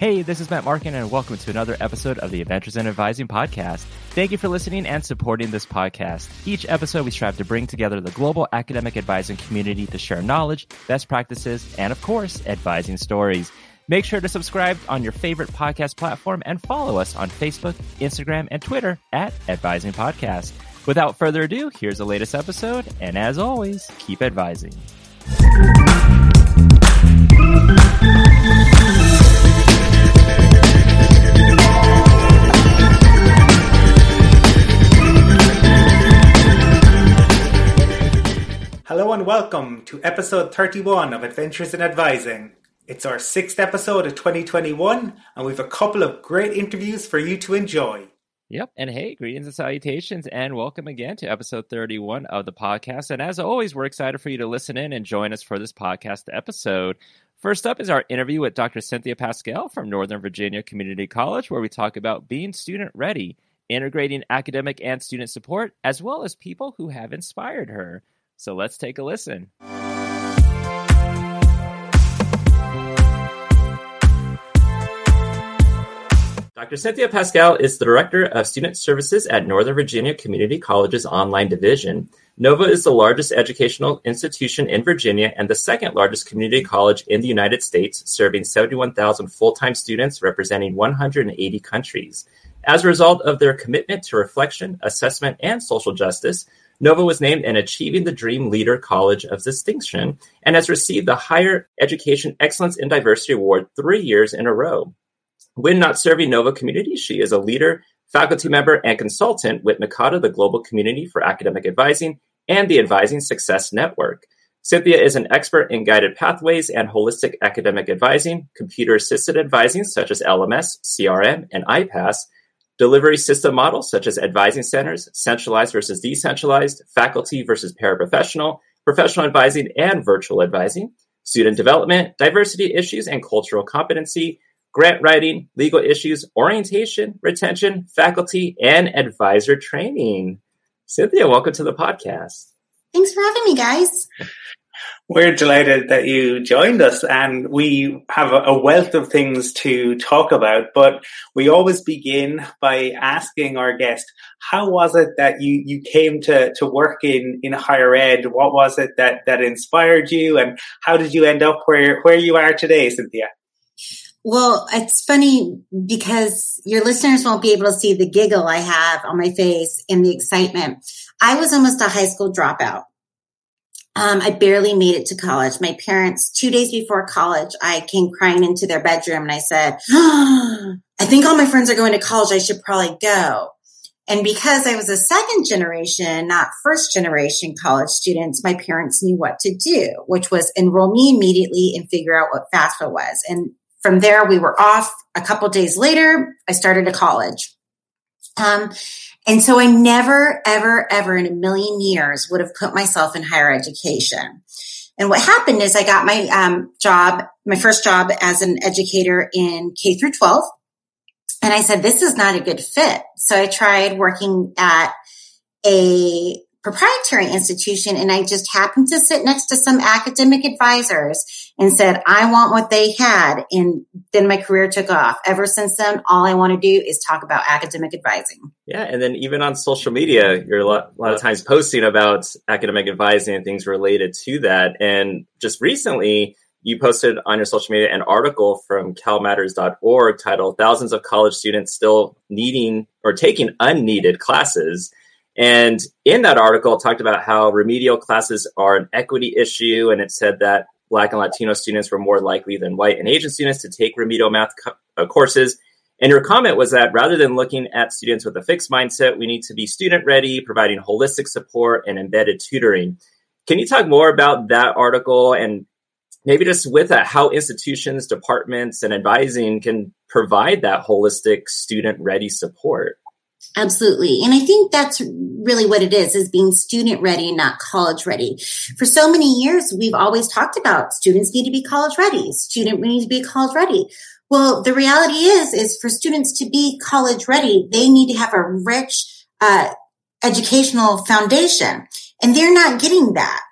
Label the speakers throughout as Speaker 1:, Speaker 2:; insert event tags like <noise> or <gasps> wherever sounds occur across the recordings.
Speaker 1: Hey, this is Matt Markin, and welcome to another episode of the Adventures in Advising podcast. Thank you for listening and supporting this podcast. Each episode, we strive to bring together the global academic advising community to share knowledge, best practices, and of course, advising stories. Make sure to subscribe on your favorite podcast platform and follow us on Facebook, Instagram, and Twitter at Advising Podcast. Without further ado, here's the latest episode, and as always, keep advising.
Speaker 2: Hello and welcome to episode 31 of Adventures in Advising. It's our sixth episode of 2021, and we've a couple of great interviews for you to enjoy.
Speaker 1: Yep. And hey, greetings and salutations, and welcome again to episode 31 of the podcast. And as always, we're excited for you to listen in and join us for this podcast episode. First up is our interview with Dr. Cynthia Pascal from Northern Virginia Community College, where we talk about being student ready, integrating academic and student support, as well as people who have inspired her. So let's take a listen. Dr. Cynthia Pascal is the Director of Student Services at Northern Virginia Community College's online division. NOVA is the largest educational institution in Virginia and the second largest community college in the United States, serving 71,000 full time students representing 180 countries. As a result of their commitment to reflection, assessment, and social justice, Nova was named an Achieving the Dream Leader College of Distinction and has received the Higher Education Excellence in Diversity Award three years in a row. When not serving Nova Community, she is a leader, faculty member, and consultant with NACADA, the Global Community for Academic Advising, and the Advising Success Network. Cynthia is an expert in guided pathways and holistic academic advising, computer assisted advising such as LMS, CRM, and iPass, delivery system models such as advising centers, centralized versus decentralized, faculty versus paraprofessional, professional advising, and virtual advising, student development, diversity issues and cultural competency, grant writing, legal issues, orientation, retention, faculty, and advisor training. Cynthia, welcome to the podcast.
Speaker 3: Thanks for having me, guys.
Speaker 2: We're delighted that you joined us, and we have a wealth of things to talk about. But we always begin by asking our guest, "How was it that you you came to to work in in higher ed? What was it that that inspired you, and how did you end up where where you are today, Cynthia?"
Speaker 3: Well, it's funny because your listeners won't be able to see the giggle I have on my face and the excitement. I was almost a high school dropout. Um, I barely made it to college. My parents, two days before college, I came crying into their bedroom and I said, oh, <gasps> I think all my friends are going to college. I should probably go. And because I was a second generation, not first generation college students, my parents knew what to do, which was enroll me immediately and figure out what FAFSA was. And from there, we were off. A couple days later, I started a college. Um, and so I never, ever, ever in a million years would have put myself in higher education. And what happened is I got my um, job, my first job as an educator in K through 12. And I said, this is not a good fit. So I tried working at a proprietary institution and I just happened to sit next to some academic advisors and said, I want what they had. And then my career took off. Ever since then, all I want to do is talk about academic advising.
Speaker 1: Yeah. And then even on social media, you're a lot, a lot of times posting about academic advising and things related to that. And just recently, you posted on your social media an article from calmatters.org titled Thousands of College Students Still Needing or Taking Unneeded Classes. And in that article, it talked about how remedial classes are an equity issue. And it said that Black and Latino students were more likely than white and Asian students to take remedial math co- uh, courses. And your comment was that rather than looking at students with a fixed mindset, we need to be student ready, providing holistic support and embedded tutoring. Can you talk more about that article and maybe just with that, how institutions, departments, and advising can provide that holistic student ready support?
Speaker 3: Absolutely. And I think that's really what it is, is being student ready, not college ready. For so many years, we've always talked about students need to be college ready. Student we need to be college ready. Well, the reality is, is for students to be college ready, they need to have a rich, uh, educational foundation and they're not getting that.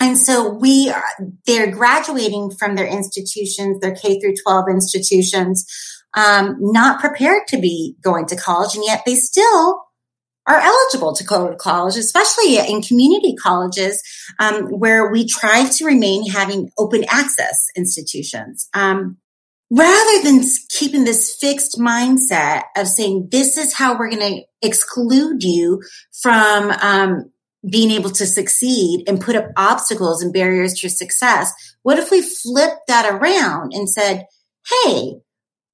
Speaker 3: and so we are, they're graduating from their institutions, their K through 12 institutions, um, not prepared to be going to college. And yet they still are eligible to go to college, especially in community colleges, um, where we try to remain having open access institutions. Um, rather than keeping this fixed mindset of saying this is how we're going to exclude you from um, being able to succeed and put up obstacles and barriers to success. What if we flipped that around and said, Hey,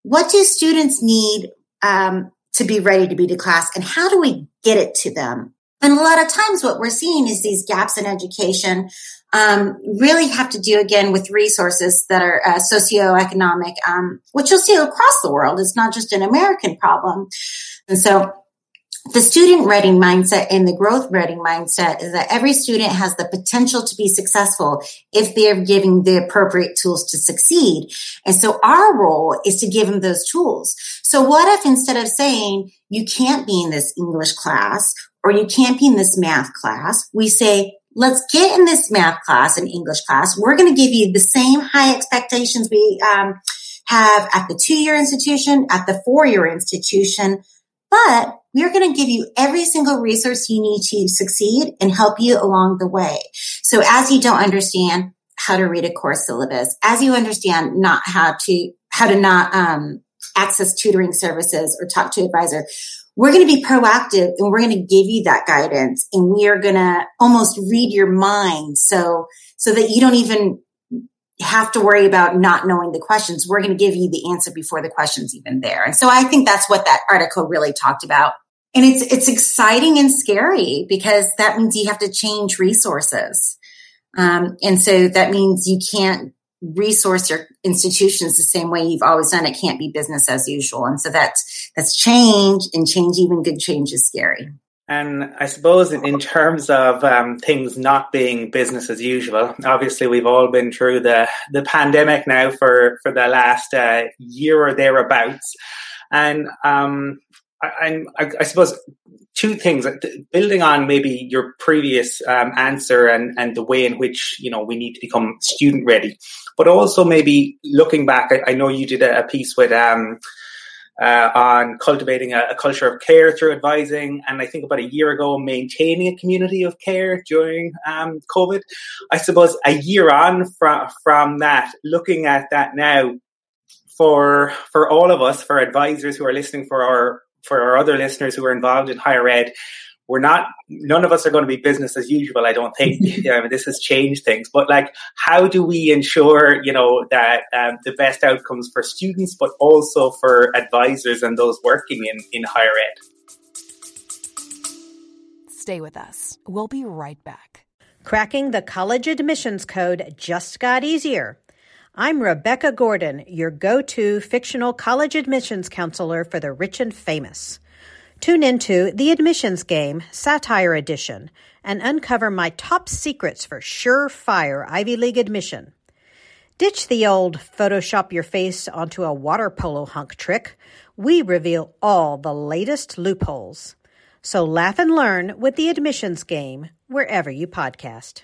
Speaker 3: what do students need um, to be ready to be to class and how do we get it to them? And a lot of times what we're seeing is these gaps in education um, really have to do again with resources that are uh, socioeconomic, um, which you'll see across the world. It's not just an American problem. And so the student ready mindset and the growth ready mindset is that every student has the potential to be successful if they're giving the appropriate tools to succeed. And so our role is to give them those tools. So what if instead of saying you can't be in this English class or you can't be in this math class, we say, let's get in this math class and English class. We're going to give you the same high expectations we um, have at the two year institution, at the four year institution, but we are going to give you every single resource you need to succeed and help you along the way. So as you don't understand how to read a course syllabus, as you understand not how to, how to not, um, access tutoring services or talk to advisor, we're going to be proactive and we're going to give you that guidance and we are going to almost read your mind. So, so that you don't even have to worry about not knowing the questions. We're going to give you the answer before the question's even there. And so I think that's what that article really talked about. And it's, it's exciting and scary because that means you have to change resources. Um, and so that means you can't resource your institutions the same way you've always done. It can't be business as usual. And so that's, that's change and change, even good change is scary.
Speaker 2: And I suppose in, terms of um, things not being business as usual, obviously we've all been through the, the pandemic now for, for the last uh, year or thereabouts. And um, I, I, I, suppose two things building on maybe your previous um, answer and, and the way in which you know we need to become student ready but also maybe looking back i, I know you did a, a piece with um, uh, on cultivating a, a, culture of care through advising and i think about a year ago maintaining a community of care during um, covid. I suppose a year on from, from that looking at that now for for all of us for advisors who are listening for our for our other listeners who are involved in higher ed, we're not none of us are going to be business as usual i don't think. <laughs> I mean, this has changed things. But like how do we ensure you know that um, the best outcomes for students but also for advisors and those working in in higher ed?
Speaker 4: Stay with us. We'll be right back.
Speaker 5: Cracking the college admissions code just got easier. I'm Rebecca Gordon, your go to fictional college admissions counselor for the rich and famous. Tune into The Admissions Game, Satire Edition, and uncover my top secrets for surefire Ivy League admission. Ditch the old Photoshop your face onto a water polo hunk trick. We reveal all the latest loopholes. So laugh and learn with The Admissions Game wherever you podcast.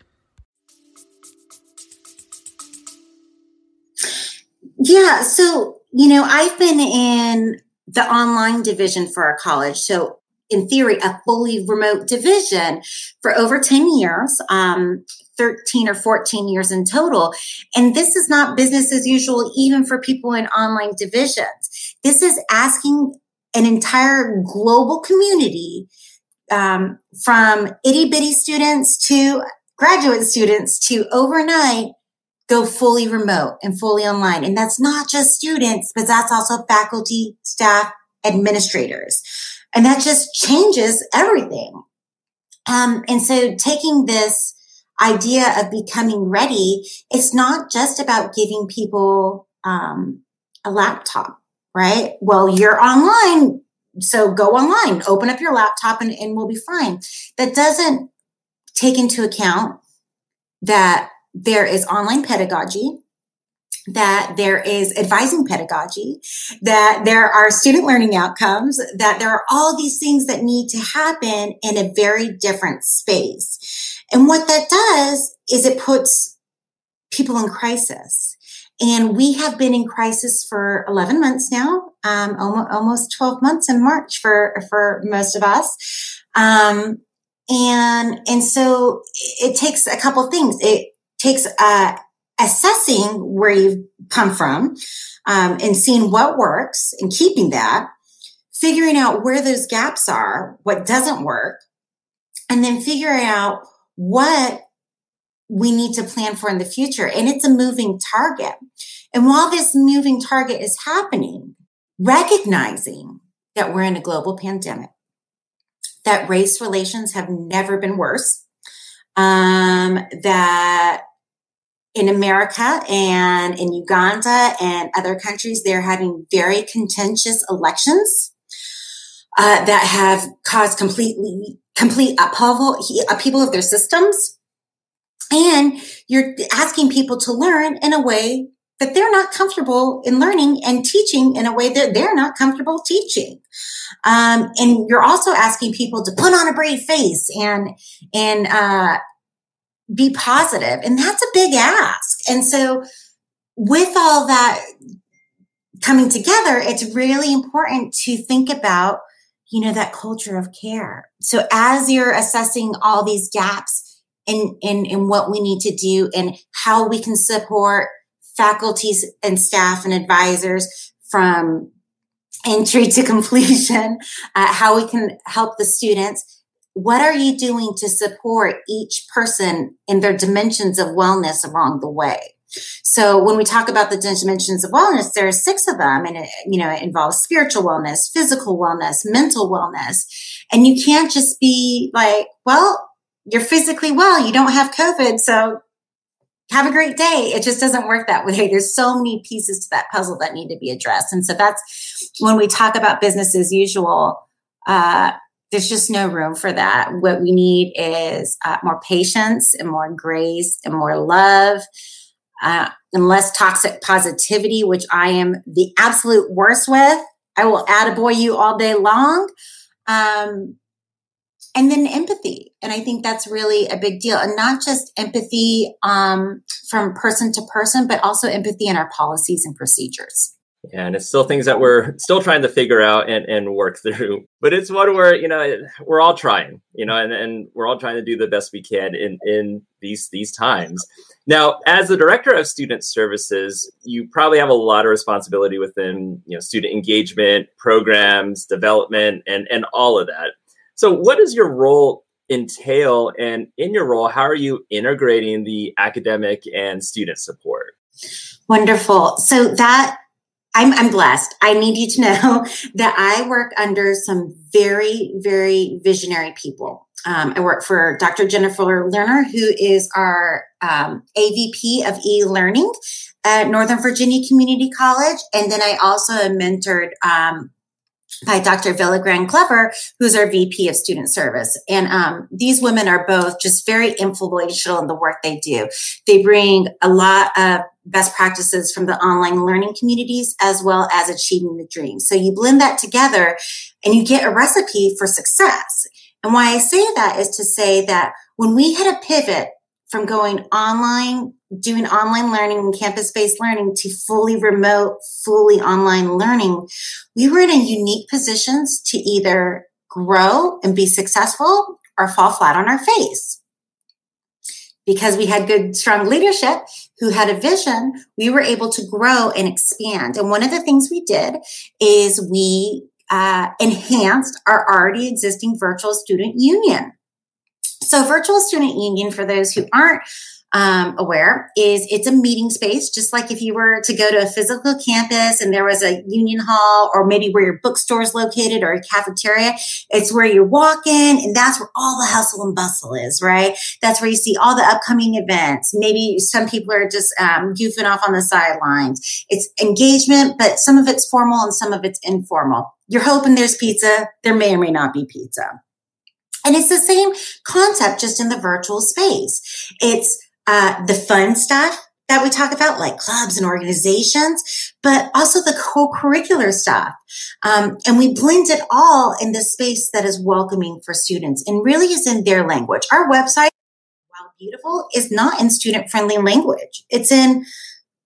Speaker 3: Yeah. So, you know, I've been in the online division for our college. So, in theory, a fully remote division for over 10 years, um, 13 or 14 years in total. And this is not business as usual, even for people in online divisions. This is asking an entire global community um, from itty bitty students to graduate students to overnight go fully remote and fully online. And that's not just students, but that's also faculty, staff, administrators. And that just changes everything. Um, and so taking this idea of becoming ready, it's not just about giving people um, a laptop, right? Well, you're online. So go online, open up your laptop and, and we'll be fine. That doesn't take into account that there is online pedagogy, that there is advising pedagogy, that there are student learning outcomes, that there are all these things that need to happen in a very different space. And what that does is it puts people in crisis. And we have been in crisis for 11 months now, um, almost, almost 12 months in March for, for most of us. Um, and, and so it takes a couple things. It takes, uh, assessing where you've come from, um, and seeing what works and keeping that, figuring out where those gaps are, what doesn't work, and then figuring out what we need to plan for in the future. And it's a moving target. And while this moving target is happening, recognizing that we're in a global pandemic, that race relations have never been worse, um, that in America and in Uganda and other countries, they're having very contentious elections uh, that have caused completely complete upheaval, upheaval of their systems. And you're asking people to learn in a way that they're not comfortable in learning and teaching in a way that they're not comfortable teaching. Um, and you're also asking people to put on a brave face and, and, uh, be positive. And that's a big ask. And so with all that coming together, it's really important to think about, you know, that culture of care. So as you're assessing all these gaps in, in, in what we need to do and how we can support faculties and staff and advisors from entry to completion, <laughs> uh, how we can help the students what are you doing to support each person in their dimensions of wellness along the way? So when we talk about the dimensions of wellness, there are six of them and it, you know, it involves spiritual wellness, physical wellness, mental wellness. And you can't just be like, well, you're physically well. You don't have COVID. So have a great day. It just doesn't work that way. <laughs> There's so many pieces to that puzzle that need to be addressed. And so that's when we talk about business as usual. Uh, there's just no room for that. What we need is uh, more patience and more grace and more love uh, and less toxic positivity, which I am the absolute worst with. I will attaboy you all day long. Um, and then empathy. And I think that's really a big deal. And not just empathy um, from person to person, but also empathy in our policies and procedures
Speaker 1: and it's still things that we're still trying to figure out and, and work <laughs> through. But it's one where you know we're all trying you know and, and we're all trying to do the best we can in in these these times. Now as the director of student services you probably have a lot of responsibility within you know student engagement programs development and and all of that. So what does your role entail? And in your role how are you integrating the academic and student support?
Speaker 3: Wonderful. So that I'm, I'm blessed. I need you to know <laughs> that I work under some very, very visionary people. Um, I work for Dr. Jennifer Lerner, who is our um, AVP of e-learning at Northern Virginia Community College. And then I also am mentored um, by Dr. Villagrán Clever, who's our VP of Student Service. And um, these women are both just very influential in the work they do. They bring a lot of best practices from the online learning communities as well as achieving the dream. So you blend that together and you get a recipe for success. And why I say that is to say that when we had a pivot from going online, doing online learning and campus based learning to fully remote, fully online learning, we were in a unique positions to either grow and be successful or fall flat on our face because we had good, strong leadership who had a vision, we were able to grow and expand. And one of the things we did is we uh, enhanced our already existing virtual student union. So, virtual student union, for those who aren't um, aware is it's a meeting space, just like if you were to go to a physical campus and there was a union hall or maybe where your bookstore is located or a cafeteria. It's where you walk in and that's where all the hustle and bustle is, right? That's where you see all the upcoming events. Maybe some people are just um, goofing off on the sidelines. It's engagement, but some of it's formal and some of it's informal. You're hoping there's pizza. There may or may not be pizza. And it's the same concept just in the virtual space. It's uh, the fun stuff that we talk about, like clubs and organizations, but also the co-curricular stuff. Um, and we blend it all in the space that is welcoming for students and really is in their language. Our website while beautiful is not in student friendly language. It's in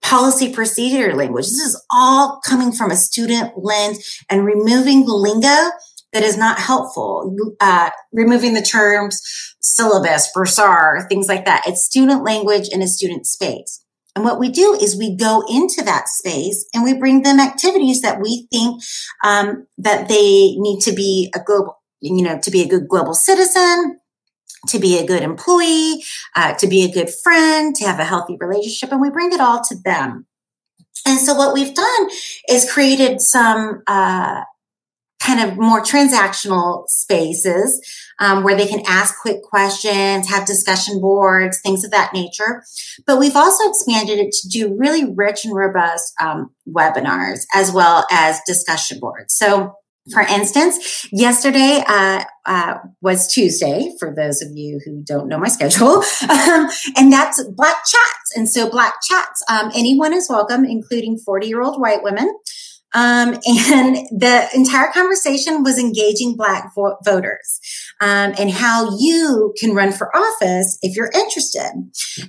Speaker 3: policy procedure language. This is all coming from a student lens and removing the lingo that is not helpful, uh, removing the terms syllabus, bursar, things like that. It's student language in a student space. And what we do is we go into that space and we bring them activities that we think um, that they need to be a global, you know, to be a good global citizen, to be a good employee, uh, to be a good friend, to have a healthy relationship, and we bring it all to them. And so what we've done is created some uh, kind of more transactional spaces um, where they can ask quick questions, have discussion boards, things of that nature. But we've also expanded it to do really rich and robust um, webinars as well as discussion boards. So for instance, yesterday uh, uh, was Tuesday, for those of you who don't know my schedule, <laughs> um, and that's Black Chats. And so, Black Chats, um, anyone is welcome, including 40 year old white women. Um, <laughs> and the entire conversation was engaging Black vo- voters um, and how you can run for office if you're interested.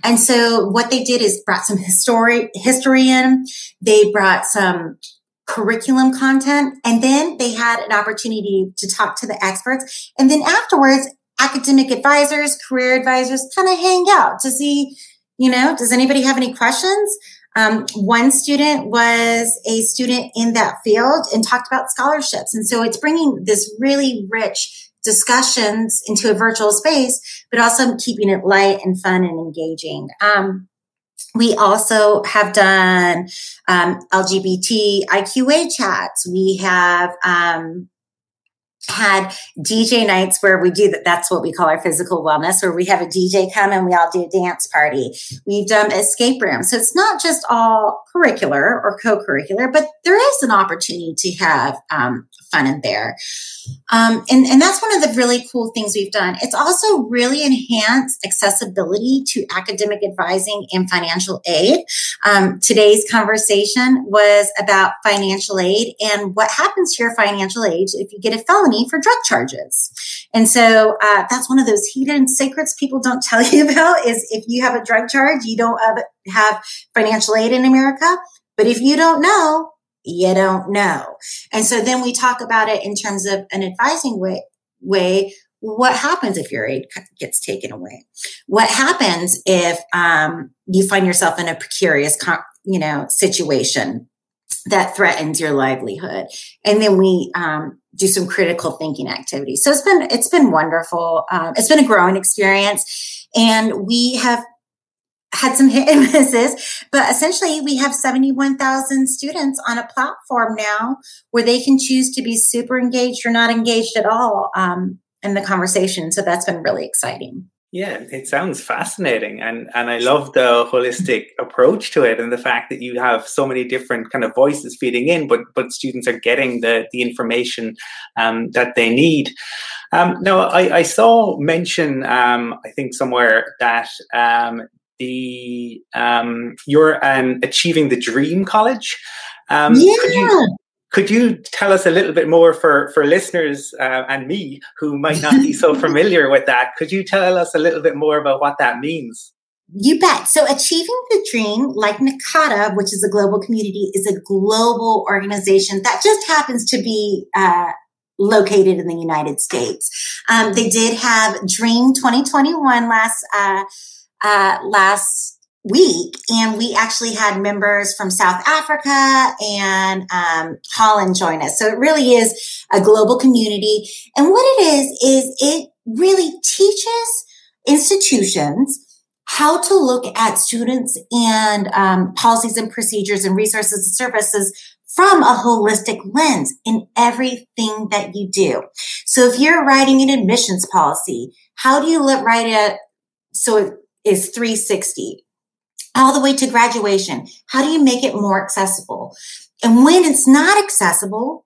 Speaker 3: And so, what they did is brought some history, history in. They brought some curriculum content. And then they had an opportunity to talk to the experts. And then afterwards, academic advisors, career advisors kind of hang out to see, you know, does anybody have any questions? Um, one student was a student in that field and talked about scholarships. And so it's bringing this really rich discussions into a virtual space, but also keeping it light and fun and engaging. Um, we also have done um, LGBT IQA chats. We have um, had DJ nights where we do that. That's what we call our physical wellness, where we have a DJ come and we all do a dance party. We've done escape rooms. So it's not just all curricular or co-curricular, but there is an opportunity to have um, fun there. Um, and, and that's one of the really cool things we've done. It's also really enhanced accessibility to academic advising and financial aid. Um, today's conversation was about financial aid and what happens to your financial aid if you get a felony for drug charges. And so uh, that's one of those hidden secrets people don't <laughs> tell you about is if you have a drug charge, you don't have financial aid in America. But if you don't know, you don't know. And so then we talk about it in terms of an advising way, way what happens if your aid gets taken away? What happens if um, you find yourself in a precarious, you know, situation that threatens your livelihood? And then we um, do some critical thinking activities. So it's been it's been wonderful. Um, it's been a growing experience, and we have had some hit and <laughs> misses, but essentially we have 71,000 students on a platform now where they can choose to be super engaged or not engaged at all um, in the conversation. So that's been really exciting.
Speaker 2: Yeah, it sounds fascinating. And, and I love the holistic approach to it and the fact that you have so many different kind of voices feeding in, but, but students are getting the, the information um, that they need. Um, now, I, I saw mention, um, I think somewhere that um, the um, you're um, achieving the dream college. Um,
Speaker 3: yeah. Could you,
Speaker 2: could you tell us a little bit more for for listeners uh, and me who might not be so <laughs> familiar with that? Could you tell us a little bit more about what that means?
Speaker 3: You bet. So, Achieving the Dream, like NACADA, which is a global community, is a global organization that just happens to be uh, located in the United States. Um, they did have Dream 2021 last uh, uh, last week, and we actually had members from South Africa and um, Holland join us. So it really is a global community. And what it is, is it really teaches institutions how to look at students and um, policies and procedures and resources and services from a holistic lens in everything that you do. So if you're writing an admissions policy, how do you write it so is 360 all the way to graduation. How do you make it more accessible? And when it's not accessible,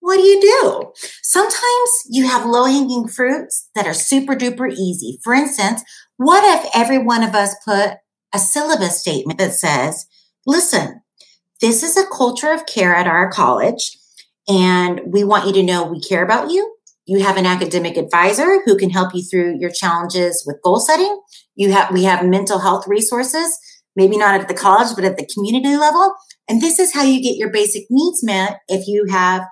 Speaker 3: what do you do? Sometimes you have low hanging fruits that are super duper easy. For instance, what if every one of us put a syllabus statement that says, listen, this is a culture of care at our college, and we want you to know we care about you. You have an academic advisor who can help you through your challenges with goal setting. You have, we have mental health resources, maybe not at the college, but at the community level. And this is how you get your basic needs met if you have,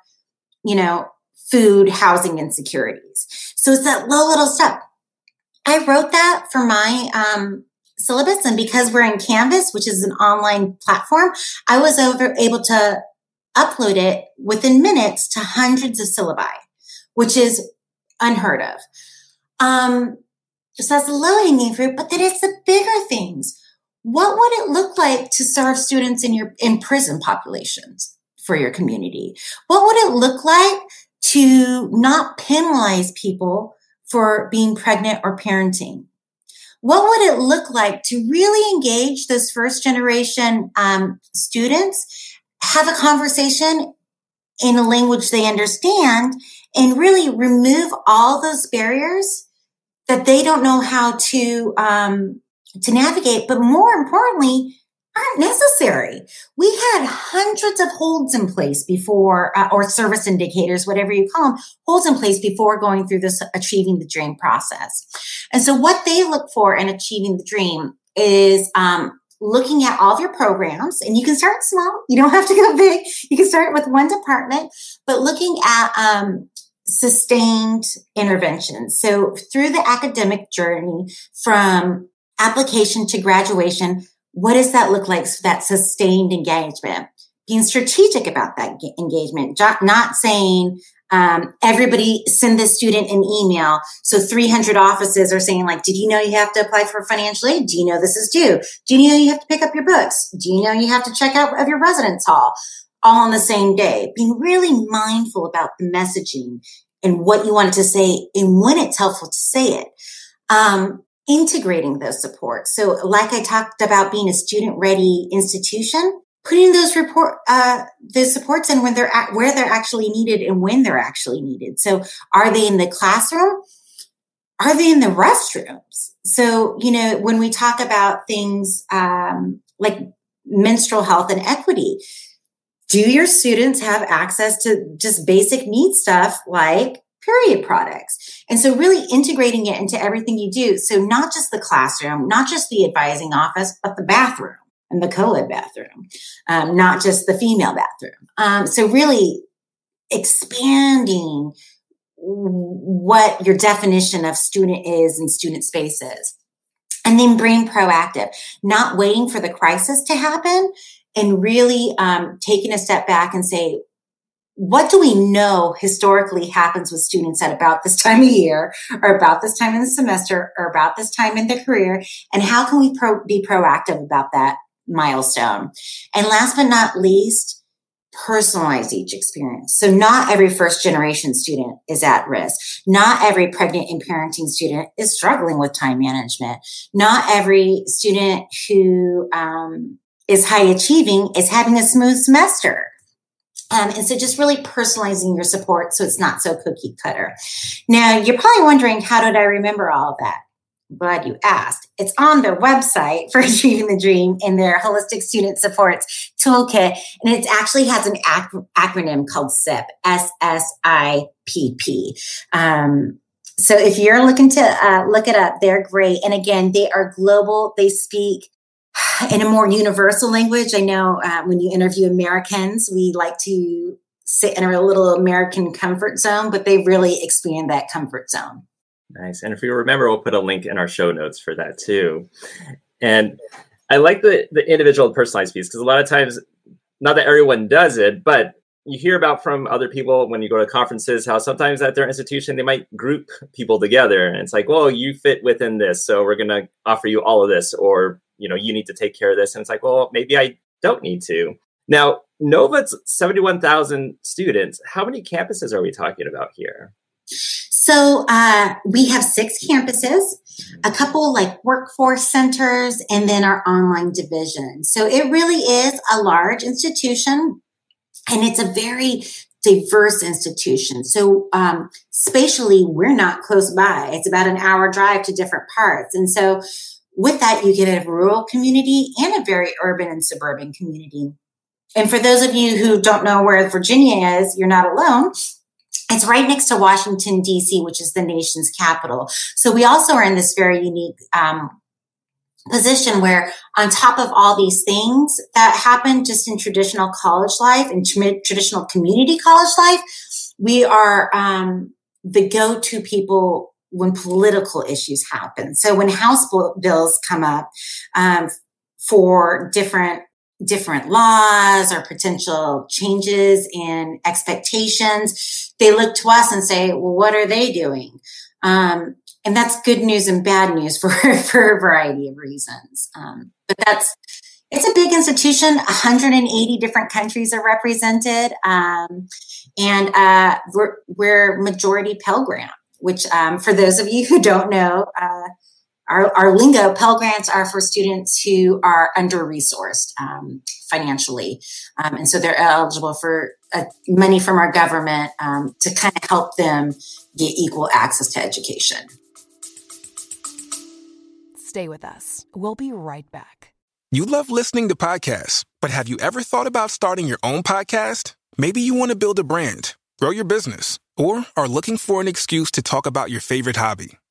Speaker 3: you know, food, housing, insecurities. So it's that low little step. I wrote that for my um, syllabus, and because we're in Canvas, which is an online platform, I was over able to upload it within minutes to hundreds of syllabi, which is unheard of. Um, so that's the low hanging fruit, but then it's the bigger things. What would it look like to serve students in your in prison populations for your community? What would it look like to not penalize people for being pregnant or parenting? What would it look like to really engage those first generation um, students, have a conversation in a language they understand, and really remove all those barriers that they don't know how to um, to navigate? But more importantly, aren't necessary. We had hundreds of holds in place before, uh, or service indicators, whatever you call them, holds in place before going through this achieving the dream process. And so what they look for in achieving the dream is, um, looking at all of your programs and you can start small. <laughs> You don't have to go big. You can start with one department, but looking at, um, sustained interventions. So through the academic journey from application to graduation, what does that look like? So that sustained engagement, being strategic about that engagement, not saying, um, everybody send this student an email. So 300 offices are saying like, did you know you have to apply for financial aid? Do you know this is due? Do you know you have to pick up your books? Do you know you have to check out of your residence hall all on the same day? Being really mindful about the messaging and what you want to say and when it's helpful to say it. Um, integrating those supports. So like I talked about being a student ready institution, putting those report, uh, the supports in when they're at, where they're actually needed and when they're actually needed. So are they in the classroom? Are they in the restrooms? So, you know, when we talk about things, um, like menstrual health and equity, do your students have access to just basic need stuff like period products. And so really integrating it into everything you do. So not just the classroom, not just the advising office, but the bathroom and the co-ed bathroom, um, not just the female bathroom. Um, so really expanding what your definition of student is and student spaces. And then being proactive, not waiting for the crisis to happen and really um, taking a step back and say, what do we know historically happens with students at about this time of year or about this time in the semester or about this time in their career? And how can we pro- be proactive about that milestone? And last but not least, personalize each experience. So not every first generation student is at risk. Not every pregnant and parenting student is struggling with time management. Not every student who um, is high achieving is having a smooth semester um, and so just really personalizing your support so it's not so cookie cutter. Now, you're probably wondering, how did I remember all of that? Glad you asked. It's on their website <laughs> for Achieving the Dream in their Holistic Student Supports Toolkit. And it actually has an ac- acronym called SIP, S S I P P. Um, so if you're looking to uh, look it up, they're great. And again, they are global. They speak <sighs> in a more universal language. I know uh, when you interview Americans, we like to sit in our little American comfort zone, but they really expand that comfort zone.
Speaker 1: Nice. And if you remember, we'll put a link in our show notes for that too. And I like the, the individual personalized piece because a lot of times, not that everyone does it, but you hear about from other people when you go to conferences how sometimes at their institution they might group people together and it's like well you fit within this so we're going to offer you all of this or you know, you need to take care of this. And it's like, well, maybe I don't need to. Now, Nova's 71,000 students. How many campuses are we talking about here?
Speaker 3: So uh, we have six campuses, a couple like workforce centers, and then our online division. So it really is a large institution, and it's a very diverse institution. So um, spatially, we're not close by. It's about an hour drive to different parts, and so with that, you get a rural community and a very urban and suburban community. And for those of you who don't know where Virginia is, you're not alone. It's right next to Washington, D.C., which is the nation's capital. So we also are in this very unique um, position where on top of all these things that happen just in traditional college life and traditional community college life, we are um, the go-to people when political issues happen. So when House bills come up um, for different different laws or potential changes in expectations, they look to us and say, "Well, what are they doing?" Um, and that's good news and bad news for <laughs> for a variety of reasons. Um, but that's it's a big institution. 180 different countries are represented, um, and uh, we're, we're majority Pell Grant. Which, um, for those of you who don't know, uh, our, our, lingo Pell Grants are for students who are under resourced um, financially, um, and so they're eligible for uh, money from our government um, to kind of help them get equal access to education.
Speaker 4: Stay with us. We'll be right back.
Speaker 6: You love listening to podcasts, but have you ever thought about starting your own podcast? Maybe you want to build a brand, grow your business, or are looking for an excuse to talk about your favorite hobby.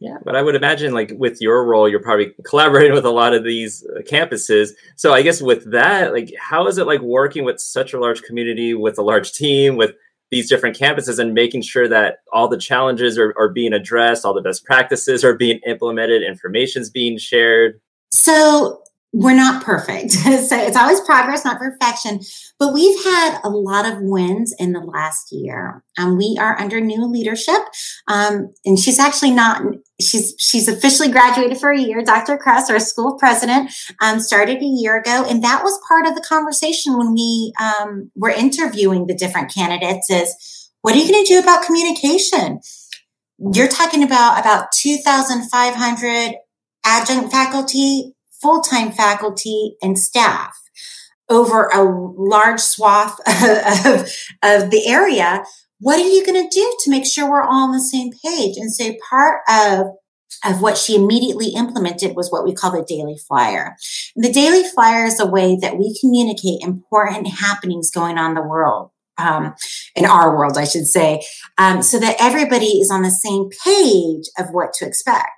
Speaker 1: Yeah, but I would imagine, like with your role, you're probably collaborating with a lot of these uh, campuses. So I guess with that, like, how is it like working with such a large community, with a large team, with these different campuses, and making sure that all the challenges are, are being addressed, all the best practices are being implemented, information's being shared?
Speaker 3: So we're not perfect. <laughs> so it's always progress, not perfection. But we've had a lot of wins in the last year. Um, we are under new leadership. Um, and she's actually not, she's, she's officially graduated for a year. Dr. Kress, our school president, um, started a year ago. And that was part of the conversation when we um, were interviewing the different candidates is, what are you going to do about communication? You're talking about about 2,500 adjunct faculty, full-time faculty, and staff over a large swath <laughs> of, of the area. What are you going to do to make sure we're all on the same page? And so part of of what she immediately implemented was what we call the daily flyer. The daily flyer is a way that we communicate important happenings going on in the world um, in our world, I should say, um, so that everybody is on the same page of what to expect.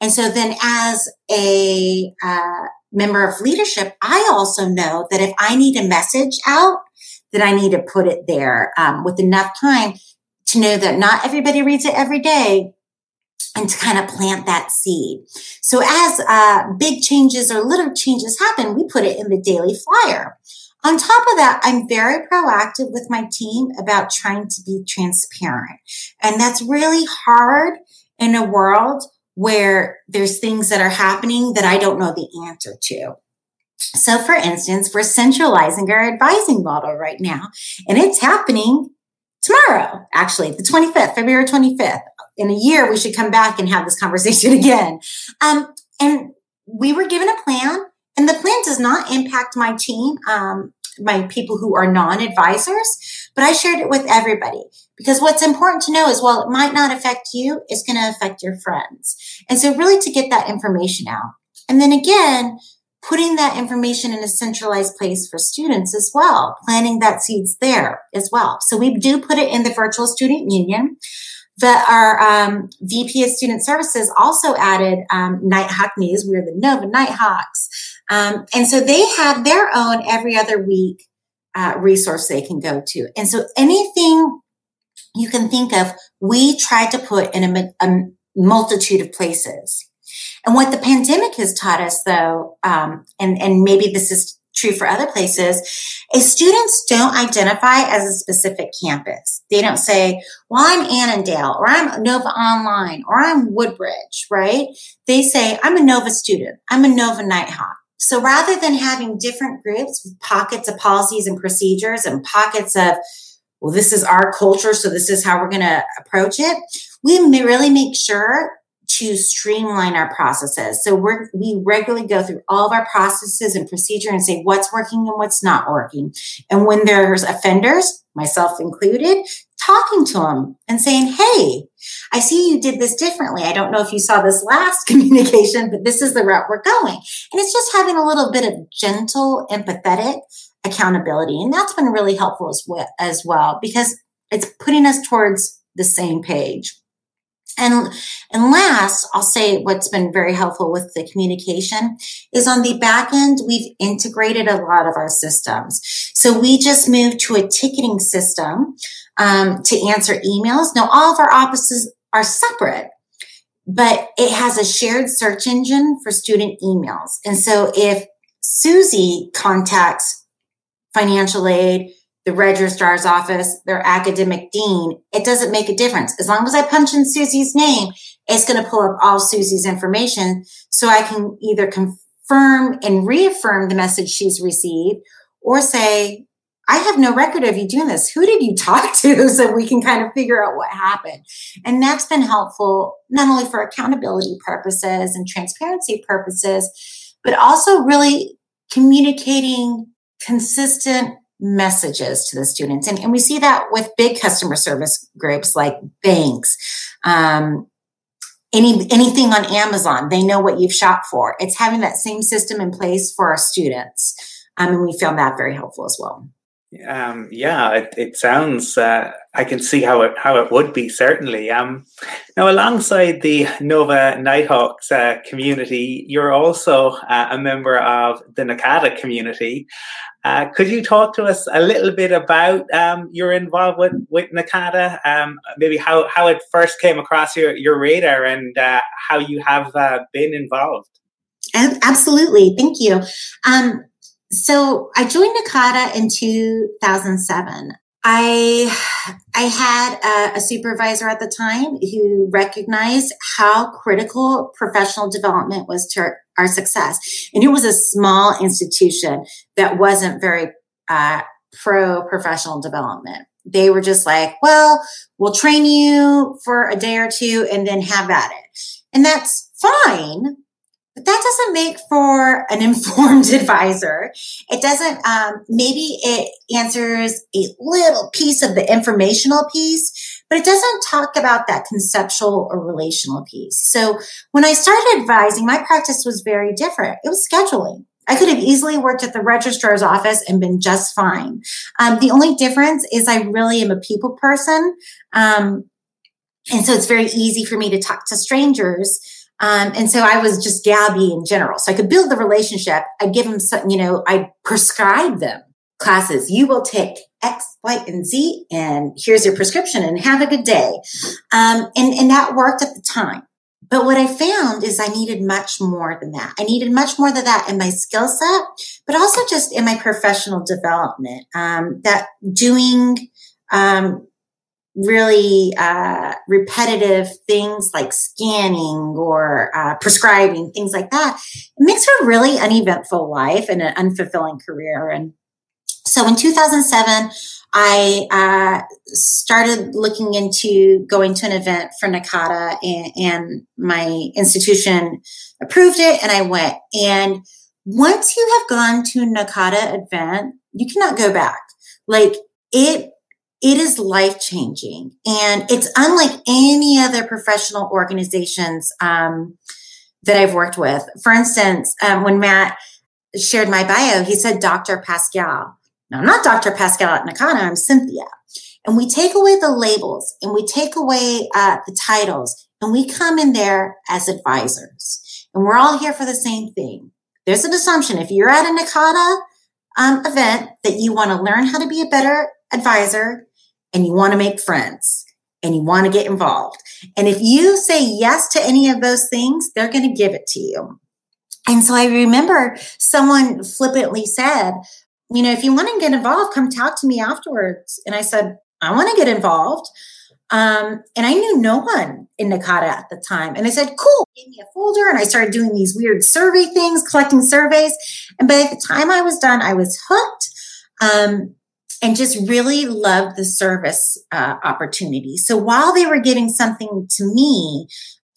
Speaker 3: And so then, as a uh, member of leadership, I also know that if I need a message out, that I need to put it there um, with enough time to know that not everybody reads it every day, and to kind of plant that seed. So as uh, big changes or little changes happen, we put it in the daily flyer. On top of that, I'm very proactive with my team about trying to be transparent. And that's really hard in a world where there's things that are happening that I don't know the answer to. So for instance, we're centralizing our advising model right now, and it's happening tomorrow, actually, the 25th, February 25th. In a year, we should come back and have this conversation <laughs> again. Um, and we were given a plan and the plan does not impact my team, um, my people who are non-advisors, but I shared it with everybody because what's important to know is while it might not affect you, it's going to affect your friends. And so really to get that information out. And then again, putting that information in a centralized place for students as well, planting that seeds there as well. So we do put it in the virtual student union. That our um, VP of Student Services also added um, Nighthawk News. We are the Nova Nighthawks. Um, and so they have their own every other week uh, resource they can go to. And so anything you can think of, we try to put in a, a multitude of places. And what the pandemic has taught us, though, um, and, and maybe this is true for other places, is students don't identify as a specific campus. They don't say, well, I'm Annandale or I'm Nova Online or I'm Woodbridge, right? They say, I'm a Nova student. I'm a Nova Nighthawk. So rather than having different groups with pockets of policies and procedures and pockets of, well, this is our culture, so this is how we're going to approach it, we really make sure to streamline our processes. So we we regularly go through all of our processes and procedure and say what's working and what's not working. And when there's offenders, myself included, talking to them and saying, Hey, I see you did this differently. I don't know if you saw this last <laughs> communication, but this is the route we're going. And it's just having a little bit of gentle, empathetic accountability. And that's been really helpful as well, as well because it's putting us towards the same page. And, and last, I'll say what's been very helpful with the communication is on the back end, we've integrated a lot of our systems. So we just moved to a ticketing system um, to answer emails. Now, all of our offices are separate, but it has a shared search engine for student emails. And so if Susie contacts financial aid, the registrar's office, their academic dean, it doesn't make a difference. As long as I punch in Susie's name, it's going to pull up all Susie's information so I can either confirm and reaffirm the message she's received or say, I have no record of you doing this. Who did you talk <laughs> to so we can kind of figure out what happened? And that's been helpful not only for accountability purposes and transparency purposes, but also really communicating consistent messages to the students. And, and we see that with big customer service groups like banks, um, any anything on Amazon, they know what you've shopped for. It's having that same system in place for our students. Um, and we found that very helpful as well.
Speaker 2: Um, yeah, it, it sounds. Uh, I can see how it how it would be certainly. Um, now, alongside the Nova Nighthawks uh, community, you're also uh, a member of the NACADA community. Uh, could you talk to us a little bit about um, your involvement with NACADA? Um, maybe how, how it first came across your, your radar and uh, how you have uh, been involved.
Speaker 3: Absolutely, thank you. Um, so I joined NACADA in 2007. I I had a, a, supervisor at the time who recognized how critical professional development was to our, our success, and it was a small institution that wasn't very uh, pro professional development. They were just like, "Well, we'll train you for a day or two, and then have at it," and that's fine but that doesn't make for an <laughs> informed advisor. It doesn't, um, maybe it answers a little piece of the informational piece, but it doesn't talk about that conceptual or relational piece. So when I started advising, my practice was very different. It was scheduling. I could have easily worked at the registrar's office and been just fine. Um, the only difference is I really am a people person. Um, and so it's very easy for me to talk to strangers um, and so I was just Gabby in general. So I could build the relationship. I give them some, you know, I prescribe them classes. You will take X, Y, and Z, and here's your prescription and have a good day. Um, and, and that worked at the time. But what I found is I needed much more than that. I needed much more than that in my skill set, but also just in my professional development. Um, that doing um, really uh, repetitive things like scanning or uh, prescribing, things like that, it makes for a really uneventful life and an unfulfilling career. And so in 2007, I uh, started looking into going to an event for NACADA, and, and my institution approved it, and I went. And once you have gone to NACADA event, you cannot go back. Like it it is life changing and it's unlike any other professional organizations um, that I've worked with. For instance, um, when Matt shared my bio, he said Dr. Pascal. Now, I'm not Dr. Pascal at NACADA, I'm Cynthia. And we take away the labels and we take away uh, the titles and we come in there as advisors. And we're all here for the same thing. There's an assumption if you're at a NACADA um, event that you want to learn how to be a better advisor, and you want to make friends and you want to get involved. And if you say yes to any of those things, they're going to give it to you. And so I remember someone flippantly said, you know, if you want to get involved, come talk to me afterwards. And I said, I want to get involved. Um, and I knew no one in NACADA at the time. And I said, cool, gave me a folder and I started doing these weird survey things, collecting surveys. And by the time I was done, I was hooked. Um, and just really loved the service uh, opportunity. So while they were giving something to me,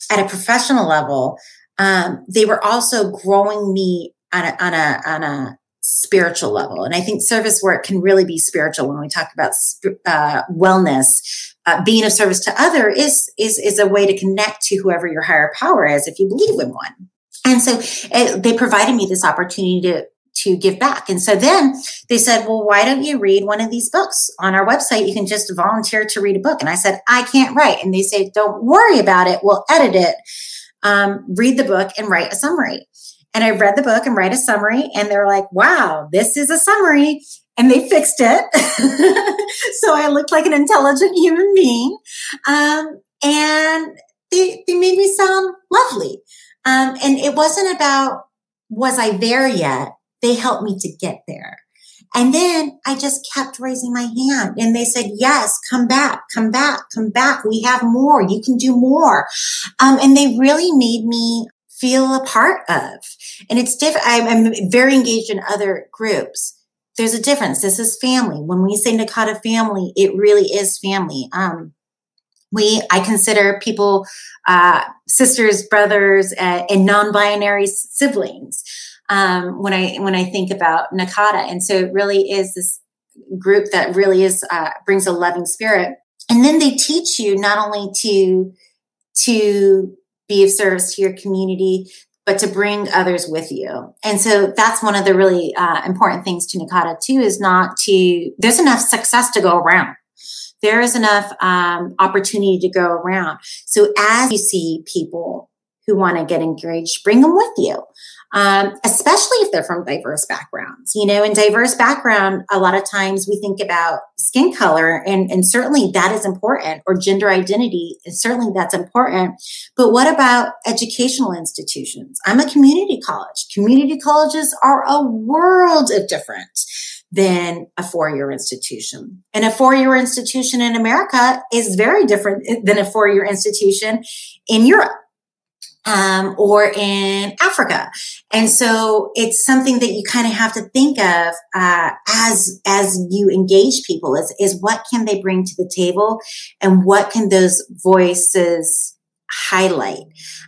Speaker 3: at a professional level, um, they were also growing me on a, on a, on a spiritual level. And I think service work can really be spiritual when we talk about uh, wellness. Uh, being of service to other is is is a way to connect to whoever your higher power is if you believe in one. And so uh, they provided me this opportunity to to give back. And so then they said, well, why don't you read one of these books on our website? You can just volunteer to read a book. And I said, I can't write. And they say, don't worry about it. We'll edit it. Um, read the book and write a summary. And I read the book and write a summary. And they're like, wow, this is a summary. And they fixed it. <laughs> so I looked like an intelligent human being. Um, and they, they made me sound lovely. Um, and it wasn't about, was I there yet? They helped me to get there. And then I just kept raising my hand and they said, yes, come back, come back, come back. We have more. You can do more. Um, and they really made me feel a part of. And it's different. I'm, I'm very engaged in other groups. There's a difference. This is family. When we say NACADA family, it really is family. Um, we, I consider people, uh, sisters, brothers, uh, and non-binary siblings. Um, when I, when I think about NACADA. And so it really is this group that really is, uh, brings a loving spirit. And then they teach you not only to, to be of service to your community, but to bring others with you. And so that's one of the really uh, important things to NACADA too is not to, there's enough success to go around. There is enough um, opportunity to go around. So as you see people who want to get engaged, bring them with you um, especially if they're from diverse backgrounds. You know, in diverse background, a lot of times we think about skin color, and, and certainly that is important, or gender identity, and certainly that's important. But what about educational institutions? I'm a community college. Community colleges are a world of different than a four-year institution. And a four-year institution in America is very different than a four-year institution in Europe um, or in Africa. And so it's something that you kind of have to think of uh, as as you engage people is is what can they bring to the table, and what can those voices highlight.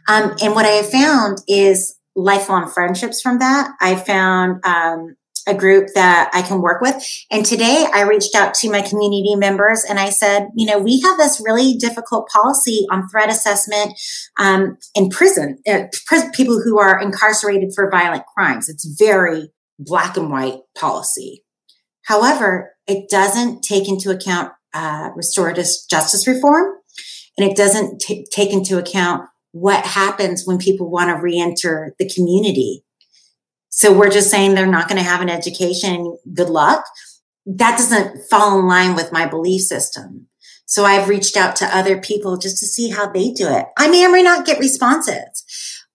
Speaker 3: Um, and what I have found is lifelong friendships from that. I found um, a group that I can work with. And today I reached out to my community members and I said, you know, we have this really difficult policy on threat assessment um, in prison, uh, people who are incarcerated for violent crimes. It's very black and white policy. However, it doesn't take into account uh, restorative justice reform and it doesn't t- take into account what happens when people want to reenter the community so we're just saying they're not going to have an education. Good luck. That doesn't fall in line with my belief system. So I've reached out to other people just to see how they do it. I may or may not get responses,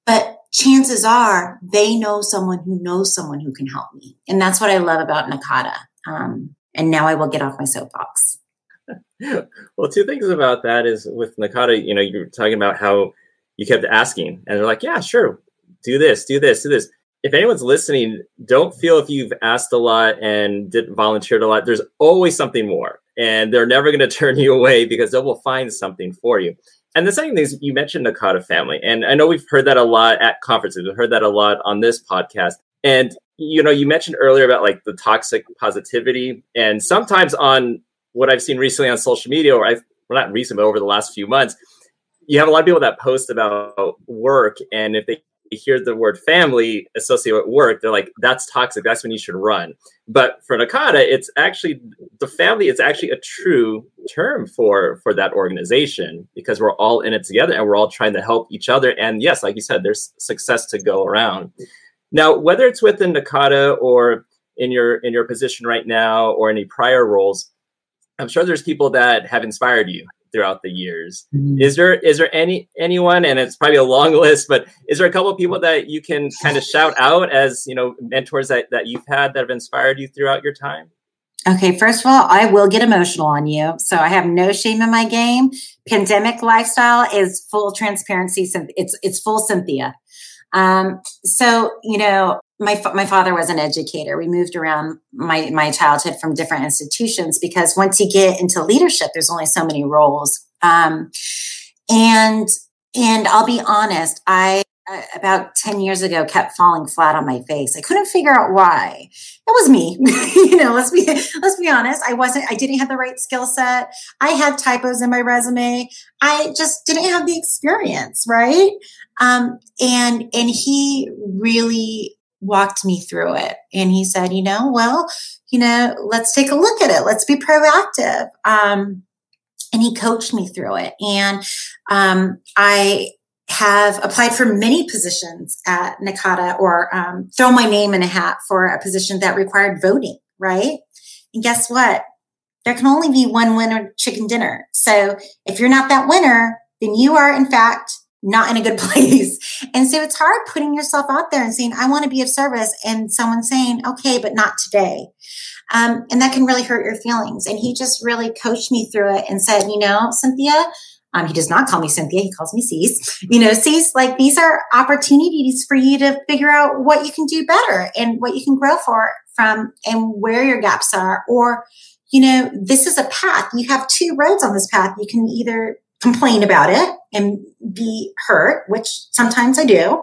Speaker 3: but chances are they know someone who knows someone who can help me. And that's what I love about NACADA. Um, and now I will get off my soapbox. <laughs>
Speaker 1: well, two things about that is with NACADA, you know, you're talking about how you kept asking and they're like, yeah, sure, do this, do this, do this if anyone's listening, don't feel if you've asked a lot and did volunteered a lot. There's always something more, and they're never going <laughs> to turn you away because they will find something for you. And the second thing is you mentioned NACADA family, and I know we've heard that a lot at conferences. We've heard that a lot on this podcast. And you know, you mentioned earlier about like the toxic positivity, and sometimes on what I've seen recently on social media, or I've well, not recent, but over the last few months, you have a lot of people that post about work, and if they hear the word family associated with work, they're like, that's toxic. That's when you should run. But for NACADA, it's actually the family is actually a true term for for that organization because we're all in it together and we're all trying to help each other. And yes, like you said, there's success to go around. Now, whether it's within NACADA or in your in your position right now or any prior roles, I'm sure there's people that have inspired you throughout the years. Mm-hmm. Is there is there any anyone, and it's probably a long <laughs> list, but is there a couple of people that you can kind of shout out as you know mentors that that you've had that have inspired you throughout your time?
Speaker 3: Okay, first of all, I will get emotional on you. So I have no shame in my game. Pandemic lifestyle is full transparency. It's it's full Cynthia. Um, so you know, my my father was an educator. We moved around my my childhood from different institutions because once you get into leadership, there's only so many roles. Um, and and I'll be honest, I uh, about 10 years ago kept falling flat on my face. I couldn't figure out why. It was me. <laughs> you know, let's be let's be honest. I wasn't I didn't have the right skill set. I had typos in my resume. I just didn't have the experience, right? Um, and and he really walked me through it. And he said, you know, well, you know, let's take a look at it. Let's be proactive. Um, and he coached me through it. And um, I have applied for many positions at NACADA or um, throw my name in a hat for a position that required voting, right? And guess what? There can only be one winner chicken dinner. So if you're not that winner, then you are in fact not in a good <laughs> place. And so it's hard putting yourself out there and saying, I want to be of service and someone saying, okay, but not today. Um, and that can really hurt your feelings. And he just really coached me through it and said, you know, Cynthia, um, he does not call me Cynthia. He calls me Cease. You know, Cease, like these are opportunities for you to figure out what you can do better and what you can grow for from and where your gaps are. Or, you know, this is a path. You have two roads on this path. You can either complain about it and be hurt, which sometimes I do,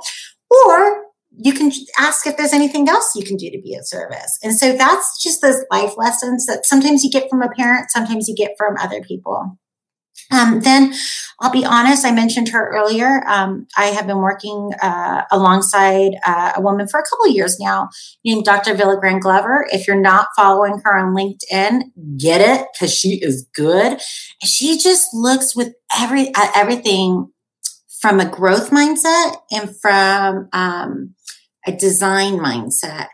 Speaker 3: or you can ask if there's anything else you can do to be of service. And so that's just those life lessons that sometimes you get from a parent, sometimes you get from other people. Um, then I'll be honest, I mentioned her earlier. Um, I have been working uh, alongside uh, a woman for a couple years now named Dr. Villagran Glover. If you're not following her on LinkedIn, get it because she is good. She just looks with every everything from a growth mindset and from um, a design mindset.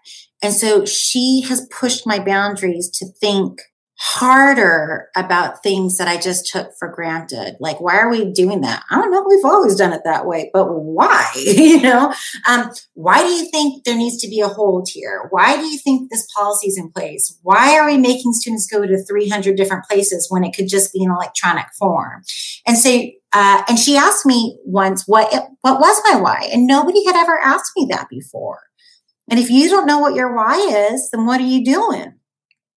Speaker 3: And so she has pushed my boundaries to think harder about things that I just took for granted. Like, why are we doing that? I don't know. We've always done it that way, but why? <laughs> you know, um, why do you think there needs to be a hold here? Why do you think this policy is in place? Why are we making students go to 300 different places when it could just be in electronic form? And so, uh, and she asked me once what what was my why, and nobody had ever asked me that before. And if you don't know what your why is, then what are you doing?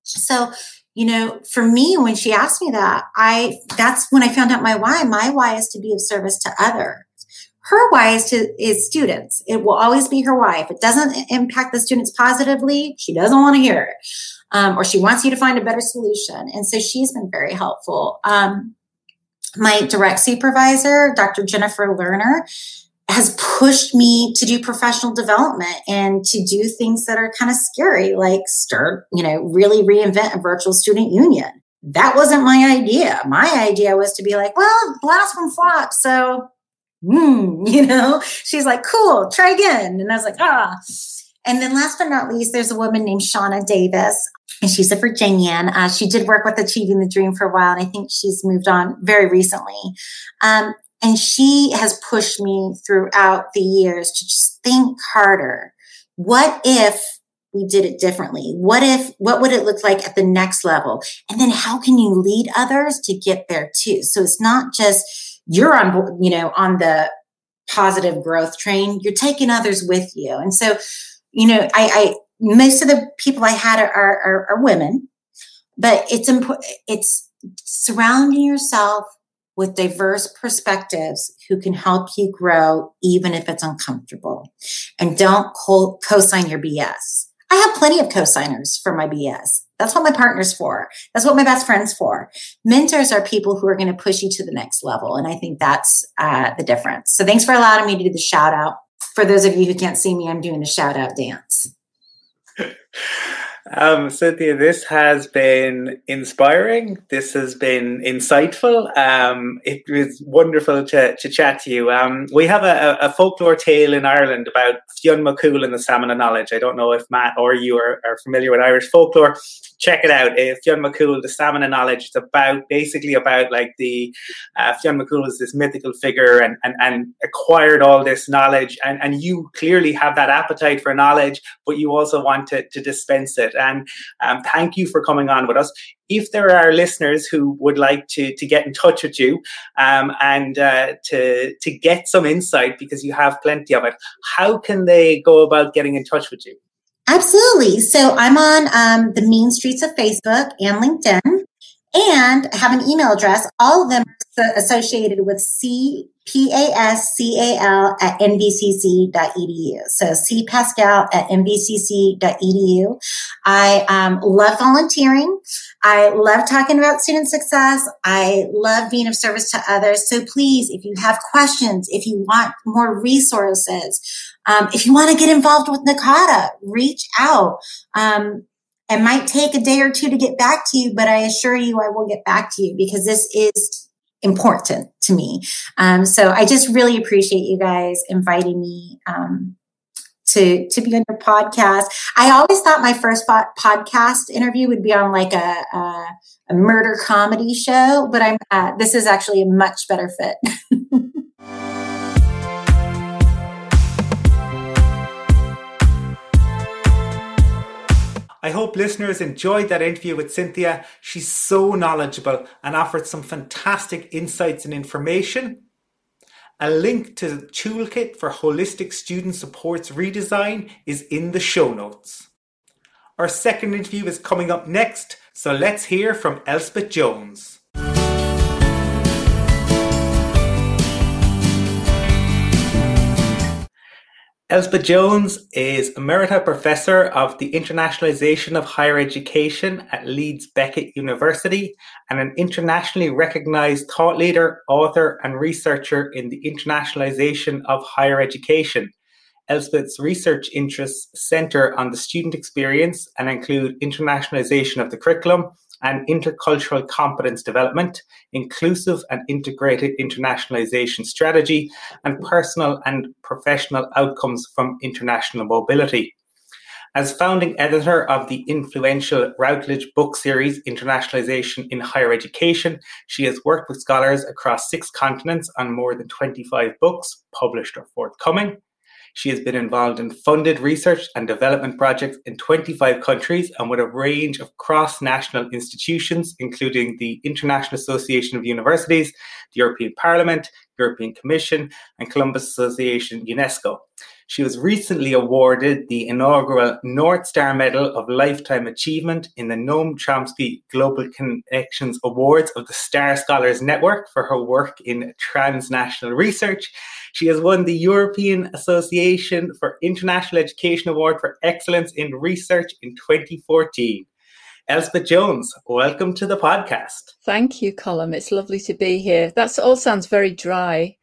Speaker 3: So you know, for me, when she asked me that, I, that's when I found out my why. My why is to be of service to others. Her why is to, is students. It will always be her why. If it doesn't impact the students positively, she doesn't want to hear it. Um, or she wants you to find a better solution. And so she's been very helpful. Um, my direct supervisor, Dr. Jennifer Lerner, has pushed me to do professional development and to do things that are kind of scary, like start, you know, really reinvent a virtual student union. That wasn't my idea. My idea was to be like, well, last one flopped. So, hmm, <laughs> you know, she's like, cool, try again. And I was like, ah. And then last but not least, there's a woman named Shauna Davis, and she's a Virginian. Uh, she did work with Achieving the Dream for a while, and I think she's moved on very recently. Um, and she has pushed me throughout the years to just think harder. What if we did it differently? What if, what would it look like at the next level? And then how can you lead others to get there too? So it's not just you're on, you know, on the positive growth train, you're taking others with you. And so, you know, I, I most of the people I had are, are, are women, but it's important. It's surrounding yourself with diverse perspectives who can help you grow even if it's uncomfortable. And don't co- sign your BS. I have plenty of co-signers for my BS. That's what my partner's for. That's what my best friend's for. Mentors are people who are going to push you to the next level. And I think that's uh, the difference. So thanks for allowing me to do the shout out. For those of you who can't see me, I'm doing the shout out dance. <laughs>
Speaker 2: Um, Cynthia, this has been inspiring. This has been insightful. Um, it was wonderful to, to chat to you. Um, we have a, a, folklore tale in Ireland about Fionn McCool and the Salmon of Knowledge. I don't know if Matt or you are, are familiar with Irish folklore. Check it out. Uh, Fionn McCool, the Salmon of Knowledge. It's about basically about like the uh, Fionn McCool is this mythical figure and, and, and acquired all this knowledge. And, and you clearly have that appetite for knowledge, but you also want to, to dispense it. And um, thank you for coming on with us. If there are listeners who would like to, to get in touch with you um, and uh, to, to get some insight because you have plenty of it, how can they go about getting in touch with you?
Speaker 3: Absolutely. So I'm on um, the mean streets of Facebook and LinkedIn, and I have an email address. All of them associated with C P-A-S-C-A-L at nvcc.edu. So cpascal at nvcc.edu. I um, love volunteering. I love talking about student success. I love being of service to others. So please, if you have questions, if you want more resources, um, if you want to get involved with NACADA, reach out. Um, it might take a day or two to get back to you, but I assure you I will get back to you because this is important to me. Um, so I just really appreciate you guys inviting me um, to to be on your podcast. I always thought my first po- podcast interview would be on like a, a, a murder comedy show, but I'm uh, this is actually a much better fit. <laughs>
Speaker 2: I hope listeners enjoyed that interview with Cynthia. She's so knowledgeable and offered some fantastic insights and information. A link to the toolkit for holistic student supports redesign is in the show notes. Our second interview is coming up next, so let's hear from Elspeth Jones. Elspeth Jones is Emerita Professor of the Internationalization of Higher Education at Leeds Beckett University and an internationally recognized thought leader, author, and researcher in the internationalization of higher education. Elspeth's research interests center on the student experience and include internationalization of the curriculum, and intercultural competence development, inclusive and integrated internationalization strategy, and personal and professional outcomes from international mobility. As founding editor of the influential Routledge book series Internationalization in Higher Education, she has worked with scholars across six continents on more than 25 books, published or forthcoming. She has been involved in funded research and development projects in 25 countries and with a range of cross national institutions, including the International Association of Universities, the European Parliament, European Commission, and Columbus Association UNESCO. She was recently awarded the inaugural North Star Medal of Lifetime Achievement in the Noam Chomsky Global Connections Awards of the Star Scholars Network for her work in transnational research. She has won the European Association for International Education Award for Excellence in Research in 2014. Elspeth Jones, welcome to the podcast.
Speaker 7: Thank you, Colm. It's lovely to be here. That all sounds very dry.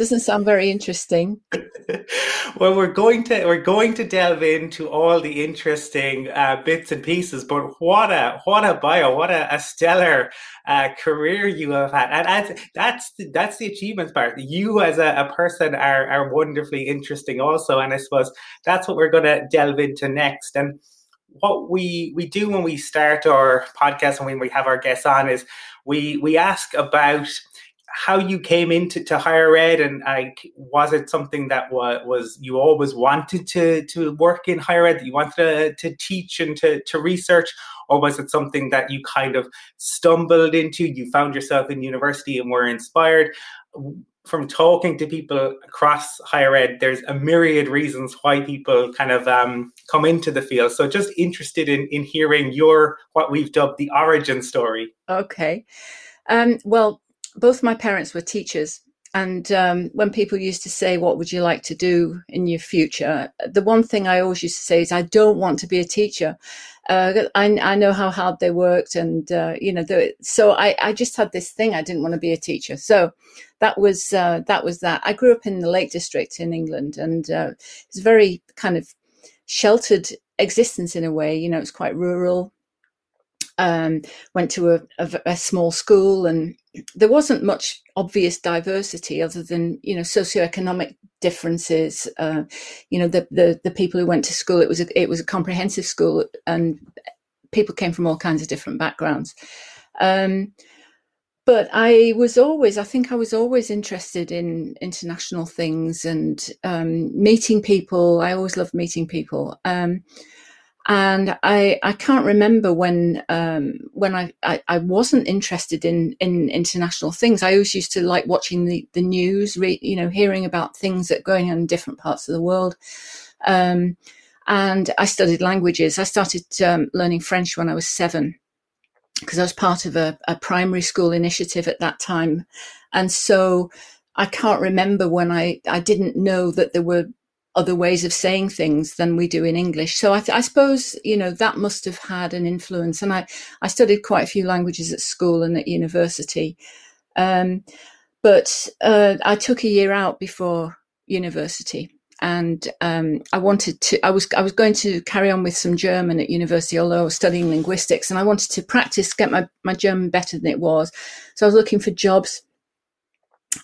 Speaker 7: Doesn't sound very interesting. <laughs>
Speaker 2: well, we're going to we're going to delve into all the interesting uh, bits and pieces. But what a what a bio! What a, a stellar uh, career you have had, and that's that's the, that's the achievements part. You as a, a, person are are wonderfully interesting, also, and I suppose that's what we're going to delve into next. And what we we do when we start our podcast and when we have our guests on is we we ask about how you came into to higher ed and like was it something that was, was you always wanted to to work in higher ed that you wanted to, to teach and to, to research? Or was it something that you kind of stumbled into you found yourself in university and were inspired? From talking to people across higher ed there's a myriad reasons why people kind of um, come into the field. So just interested in in hearing your what we've dubbed the origin story.
Speaker 7: Okay. Um, well both my parents were teachers. And um, when people used to say, What would you like to do in your future? The one thing I always used to say is, I don't want to be a teacher. Uh, I, I, know how hard they worked. And, uh, you know, the, so I, I, just had this thing. I didn't want to be a teacher. So that was, uh, that was that. I grew up in the Lake District in England and uh, it's a very kind of sheltered existence in a way. You know, it's quite rural um, went to a, a, a, small school and there wasn't much obvious diversity other than you know socioeconomic differences uh, you know the, the, the people who went to school it was a, it was a comprehensive school and people came from all kinds of different backgrounds um, but I was always, I think I was always interested in international things and um, meeting people. I always loved meeting people. Um, and I I can't remember when um, when I, I, I wasn't interested in in international things. I always used to like watching the the news, re, you know, hearing about things that are going on in different parts of the world. Um, and I studied languages. I started um, learning French when I was seven because I was part of a, a primary school initiative at that time, and so I can't remember when I, I didn't know that there were other ways of saying things than we do in English. So I, th- I, suppose you know that must have had an influence. And I I studied quite a few languages at school and at university, um, but uh, I took a year out before university, and um, I wanted to. I was I was going to carry on with some German at university, although I was studying linguistics, and I wanted to practice, get my my German better than it was. So I was looking for jobs,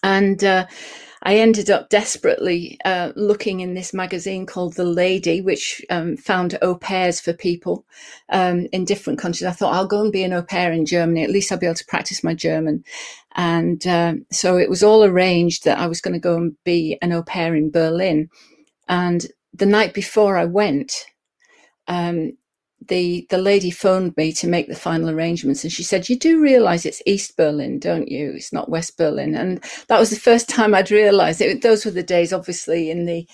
Speaker 7: and. Uh, I ended up desperately uh, looking in this magazine called The Lady, which um, found au pairs for people um, in different countries. I thought I'll go and be an au pair in Germany. At least I'll be able to practice my German. And uh, so it was all arranged that I was going to go and be an au pair in Berlin. And the night before I went, um, the the lady phoned me to make the final arrangements and she said you do realize it's east berlin don't you it's not west berlin and that was the first <laughs> time i'd realized it those were the days obviously in the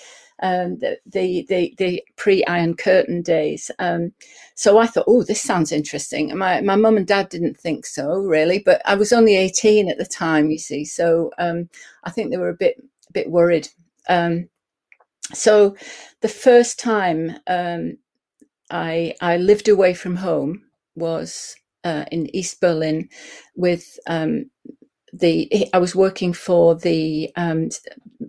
Speaker 7: um, the, the, the, the pre-Iron Curtain days. Um, so I thought, oh, this sounds interesting. And My, my mum and dad didn't think so, really, but I was only 18 at the time, you see. So um, I think they were a bit, a bit worried. Um, so the first time um, I I lived away from home was uh, in East Berlin with um, the I was working for the um,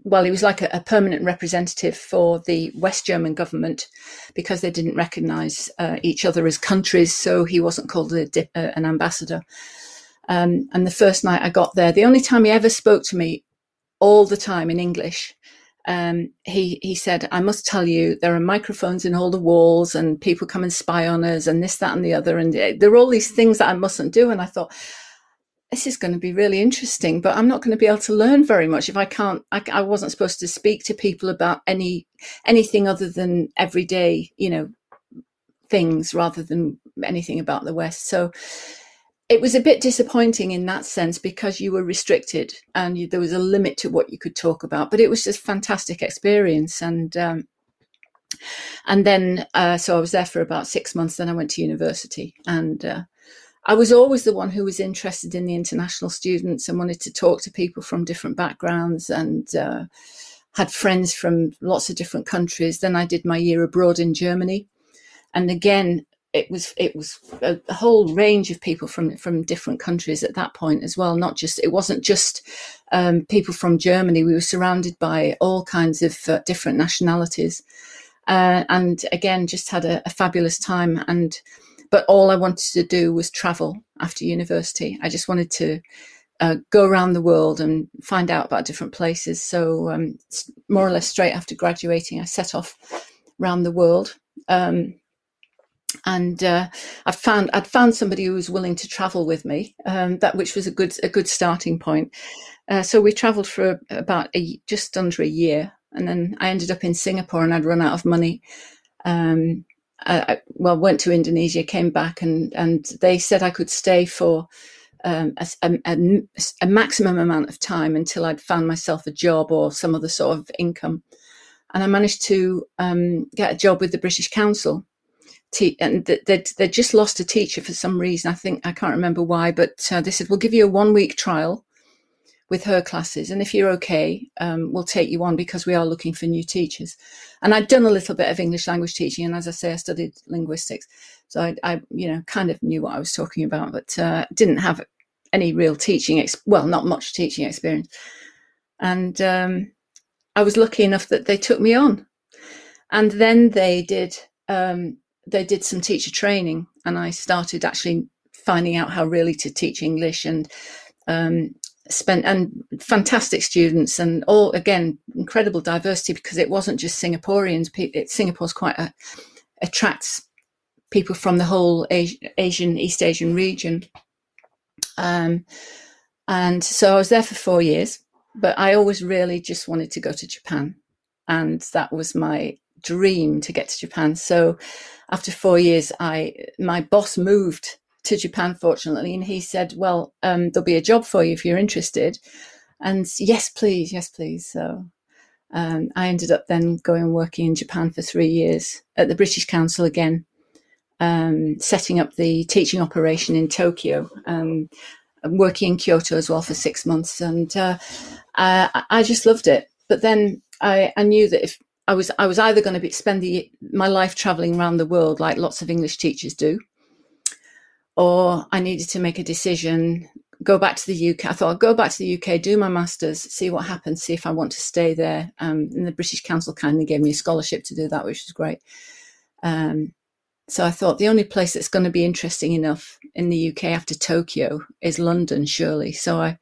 Speaker 7: well, he was like a, a, permanent representative for the West German government because they didn't recognise uh, each other as countries, so he wasn't called a, uh, an ambassador. Um, and the first night I got there, the only time he ever spoke to me all the time in English um, he he said, "I must tell you, there are microphones in all the walls, and people come and spy on us, and this, that, and the other, and uh, there are all these things that I mustn't do." And I thought, this is going to be really interesting, but I'm not going to be able to learn very much if I can't. I, I wasn't supposed to speak to people about any anything other than everyday, you know, things rather than anything about the West. So it was a bit disappointing in that sense because you were restricted and you, there was a limit to what you could talk about. But it was just fantastic experience, and um, and then uh, so I was there for about six months. Then I went to university, and uh, I was always the one who was interested in the international students and wanted to talk to people from different backgrounds and. Uh, had friends from lots of different countries. Then I did my year abroad in Germany. And again, it was it was a, whole range of people from from different countries at that point as well. Not just it wasn't just um, people from Germany. We were surrounded by all kinds of uh, different nationalities, uh, and again, just had a, a, fabulous time. And but all I wanted to do was travel after university. I just wanted to. Uh, go around the world and find out about different places. So, um, more or less straight after graduating, I set off around the world. Um, and uh, I found I'd found somebody who was willing to travel with me, um, that which was a good a good starting point. Uh, so we travelled for about a, just under a year, and then I ended up in Singapore, and I'd run out of money. Um, I, well, went to Indonesia, came back, and and they said I could stay for um, a, a, a, maximum amount of time until I'd found myself a job or some other sort of income. And I managed to um, get a job with the British Council te- and they'd, they'd just lost a teacher for some reason. I think I can't remember why, but uh, they said we'll give you a one week trial with her classes, and if you're okay, um, we'll take you on because we are looking for new teachers. And I'd done a little bit of English language teaching, and as I say, I studied linguistics, so I, I you know, kind of knew what I was talking about, but uh, didn't have any real teaching, ex- well, not much teaching experience. And um, I was lucky enough that they took me on, and then they did um, they did some teacher training, and I started actually finding out how really to teach English and um, spent and fantastic students and all again incredible diversity because it wasn't just Singaporeans. It, Singapore's quite a, attracts people from the whole Asian East Asian region. Um, and so I was there for four years, but I always really just wanted to go to Japan, and that was my dream to get to Japan. So after four years, I my boss moved to Japan, fortunately, and he said, "Well, um, there'll be a job for you if you're interested." And yes, please, yes, please. So um, I ended up then going and working in Japan for three years at the British Council again, um, setting up the teaching operation in Tokyo, um, working in Kyoto as well for six months. And uh, uh, I just loved it. But then I, I knew that if I was I was either going to be, spend the, my life traveling around the world like lots of English teachers do, or I needed to make a decision, go back to the UK. I thought I'd go back to the UK, do my masters, see what happens, see if I want to stay there. Um, and the British Council kindly gave me a scholarship to do that, which was great. Um, so I thought the only place that's going to be interesting enough in the UK after Tokyo is London, surely. So I,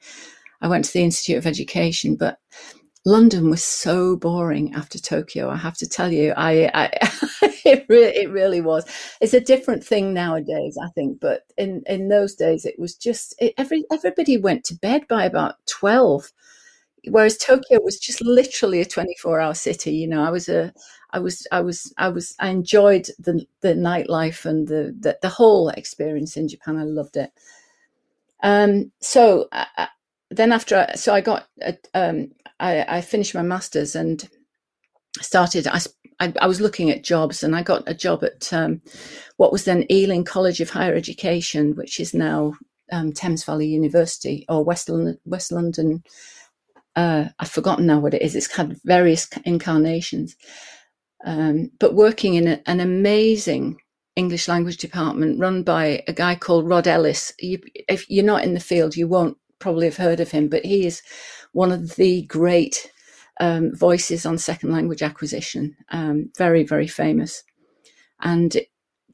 Speaker 7: I went to the Institute of Education, but London was so boring after Tokyo. I have to tell you, I, I <laughs> it, really, it really was. It's a different thing nowadays, I think, but in, in those days, it was just it, every everybody went to bed by about twelve, whereas Tokyo was just literally a twenty four hour city. You know, I was a, I was, I was, I was, I enjoyed the the nightlife and the the, the whole experience in Japan. I loved it. Um, so. I, then after so I got a, um, I, I finished my masters and started. I, I, I, was looking at jobs and I got a job at um, what was then Ealing College of Higher Education, which is now um, Thames Valley University or West London. West London uh, I've forgotten now what it is. It's had various incarnations, um, but working in a, an amazing English language department run by a guy called Rod Ellis. You, if you're not in the field, you won't probably have heard of him, but he is one of the great um, voices on second language acquisition. Um, very, very famous. And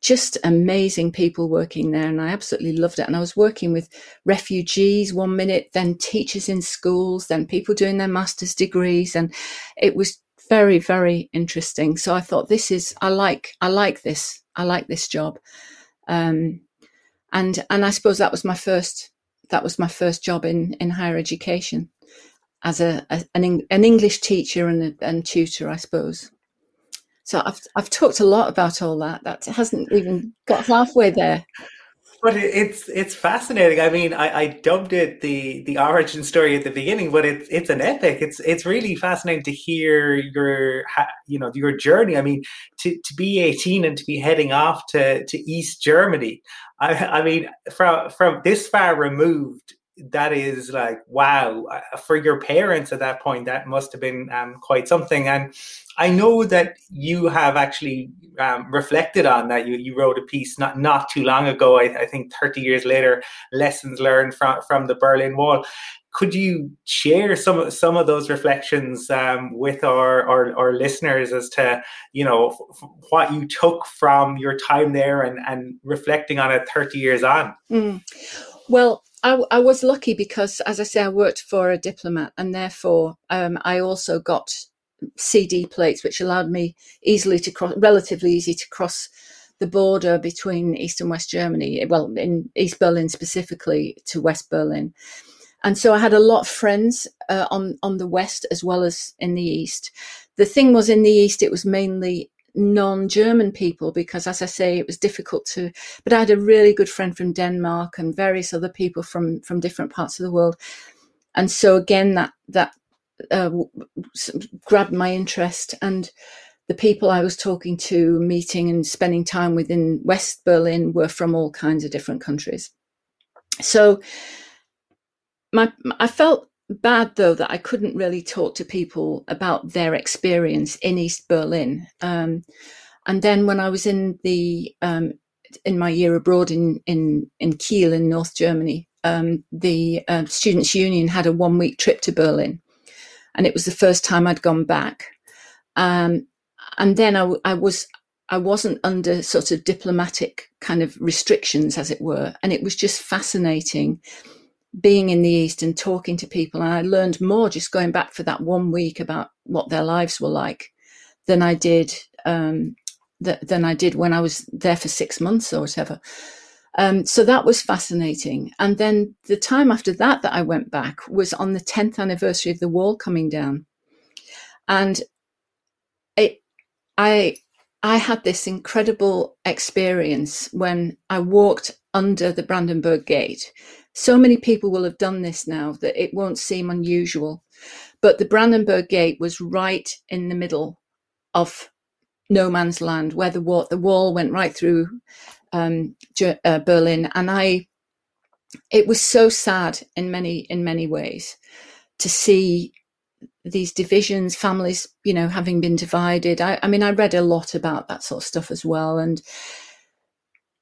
Speaker 7: just amazing people working there. And I absolutely loved it. And I was working with refugees one minute, then teachers in schools, then people doing their master's degrees. And it was very, very interesting. So I thought this is, I like, I like this. I like this job. Um, and, and I suppose that was my first, that was my first job in, in higher education as a, a an, an, English teacher and, and tutor, I suppose. So I've I've talked a lot about all that. That hasn't even got halfway there.
Speaker 2: But it's it's fascinating. I mean, I, I dubbed it the the origin story at the beginning, but it's it's an epic. It's it's really fascinating to hear your you know your journey. I mean, to, to be eighteen and to be heading off to, to East Germany. I, I mean, from from this far removed that is like wow uh, for your parents at that point that must have been um, quite something. And i know that you have actually um, reflected on that. You, you wrote a piece not not too long ago I, I, think 30 years later lessons learned from from the berlin wall. Could you share some of some of those reflections um, with our, our, our listeners as to you know f- what you took from your time there and and reflecting on it 30 years on?
Speaker 7: Mm. Well I, I, was lucky because, as I say, I worked for a diplomat, and therefore um, I also got CD plates, which allowed me easily to cross, relatively easy to cross the border between East and West Germany. Well, in East Berlin specifically to West Berlin, and so I had a lot of friends uh, on on the west as well as in the east. The thing was, in the east, it was mainly non-German people because, as I say, it was difficult to. But I had a really good friend from Denmark and various other people from from different parts of the world, and so again that that uh, grabbed my interest and. The people I was talking to, meeting and spending time with in West Berlin were from all kinds of different countries. So, my I felt bad though that I couldn't really talk to people about their experience in East Berlin. Um, and then when I was in the um, in my year abroad in in in Kiel in North Germany, um, the uh, Students' Union had a one week trip to Berlin, and it was the first time I'd gone back. Um, and then I, I was I wasn't under sort of diplomatic kind of restrictions, as it were, and it was just fascinating being in the East and talking to people. And I learned more just going back for that one week about what their lives were like than I did um, th- than I did when I was there for six months or whatever. Um, so that was fascinating. And then the time after that that I went back was on the 10th anniversary of the wall coming down. And it, I, I had this incredible experience when I walked under the Brandenburg Gate so many people will have done this now that it won't seem unusual. But the Brandenburg Gate was right in the middle of no man's land, where the wall, the wall went right through um, uh, Berlin, and I. It was so sad in many in many ways to see these divisions, families, you know, having been divided. I, I mean, I read a lot about that sort of stuff as well. And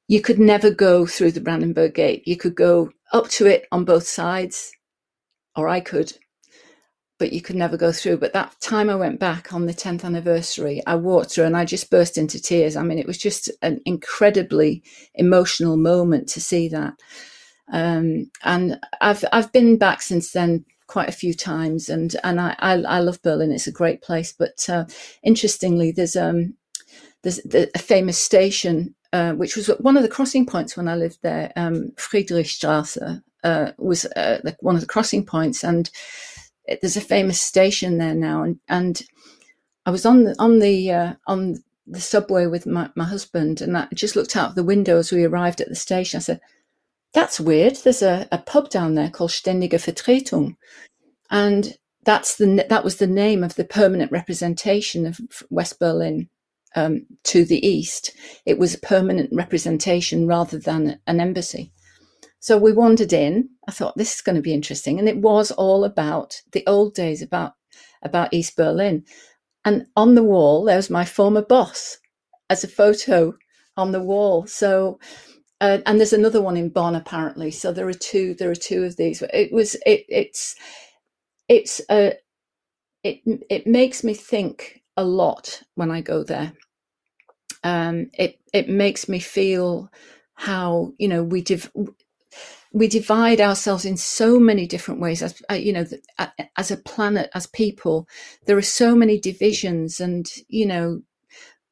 Speaker 7: you could never go through the Brandenburg Gate. You could go up to it on both sides, or I could, but you could never go through. But that time I went back on the 10th anniversary, I walked through and I just burst into tears. I mean, it was just an incredibly emotional moment to see that. Um, and I've I've been back since then quite a few times, and and I I, I love Berlin. It's a great place. But uh, interestingly, there's um there's a famous station uh, which was one of the crossing points when I lived there. Um, Friedrichstrasse uh, was uh, one of the crossing points, and there's a famous station there now. And, and I was on the on the uh, on the subway with my, my husband, and I just looked out the window as we arrived at the station. I said, "That's weird. There's a, a pub down there called Ständige Vertretung, and that's the that was the name of the permanent representation of West Berlin um, to the east. It was a permanent representation rather than an embassy. So we wandered in. I thought this is going to be interesting, and it was all about the old days, about about East Berlin. And on the wall, there was my former boss as a photo on the wall. So, uh, and there's another one in Bonn apparently. So there are two. There are two of these. It was. It, it's. It's a. It it makes me think a lot when I go there. Um, it it makes me feel how you know we div- we divide ourselves in so many different ways. As uh, you know as a planet as people there are so many divisions and you know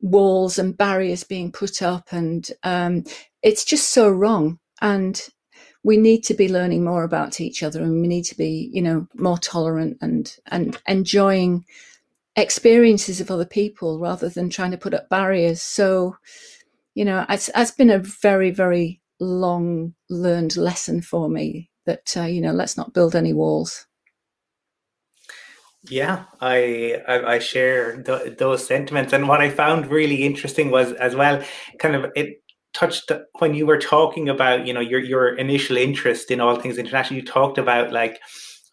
Speaker 7: walls and barriers being put up and um, it's just so wrong. And we need to be learning more about each other and we need to be you know more tolerant and and enjoying experiences of other people rather than trying to put up barriers. So you know it's, it's been a very very long learned lesson for me that uh, you know let's not build any walls.
Speaker 2: Yeah i i, I share th- those sentiments. And what i found really interesting was as well kind of it touched when you were talking about you know your your initial interest in all things international you talked about like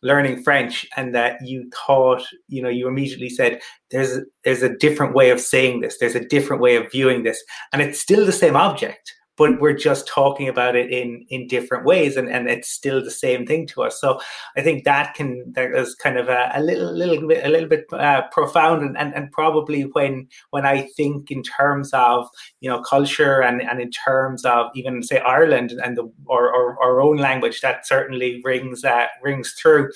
Speaker 2: learning french and that you thought you know you immediately said there's there's a different way of saying this. There's a different way of viewing this. And it's still the same object but we're just talking about it in in different ways and and it's still the same thing to us. So i think that can that is kind of a, a little little bit a little bit uh, profound and, and and probably when when i think in terms of you know culture and and in terms of even say ireland and the or, or our own language that certainly rings uh, rings through.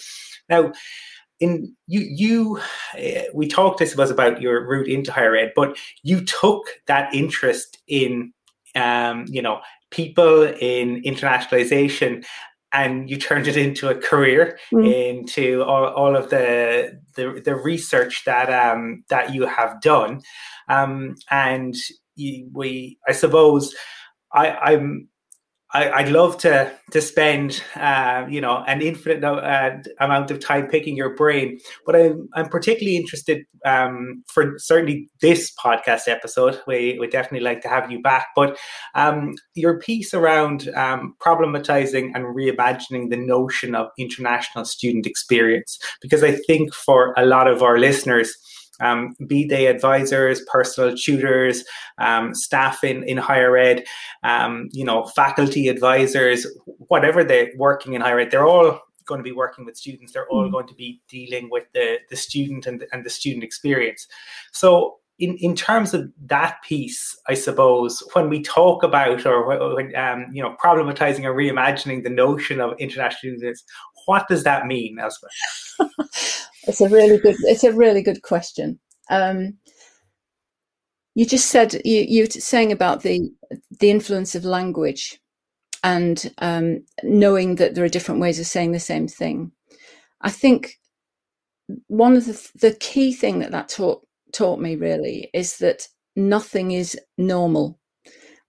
Speaker 2: Now in you you uh, we talked i suppose about your route into higher ed but you took that interest in um, you know, people in internationalization and you turned it into a career mm. into all, all of the, the, the research that um, that you have done um, and you, we I suppose I, I'm I, would love to to spend uh, you know an infinite uh, amount of time picking your brain, but I'm I'm particularly interested um, for certainly this podcast episode. We would definitely like to have you back, but um, your piece around um, problematizing and reimagining the notion of international student experience, because I think for a lot of our listeners um, be they advisors, personal tutors, um, staff in, in higher ed, um, you know, faculty advisors, whatever they're working in higher ed, they're all going to be working with students. They're all mm. going to be dealing with the, the student and, and the student experience. So in, in terms of that piece, I suppose when we talk about or um, you know problematizing or reimagining the notion of international students, what does that mean, Elspeth? <laughs>
Speaker 7: It's a really good. It's a really good question. Um, you just said you you saying about the the influence of language and um, knowing that there are different ways of saying the same thing. I think one of the the key thing that that taught taught me really is that nothing is normal.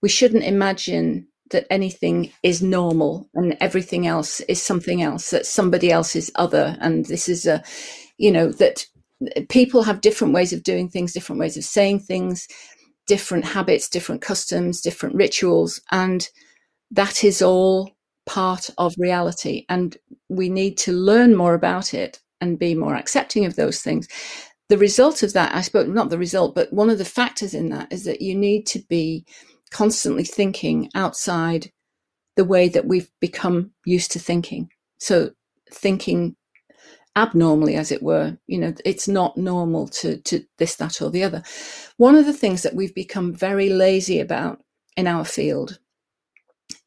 Speaker 7: We shouldn't imagine that anything is normal and everything else is something else that somebody else is other and this is a you know, that people have different ways of doing things, different ways of saying things, different habits, different customs, different rituals. And that is all part of reality. And we need to learn more about it and be more accepting of those things. The result of that, I suppose, not the result, but one of the factors in that is that you need to be constantly thinking outside the way that we've become used to thinking. So thinking abnormally, as it were, you know, it's not normal to, to this, that, or the other. One of the things that we've become very lazy about in our field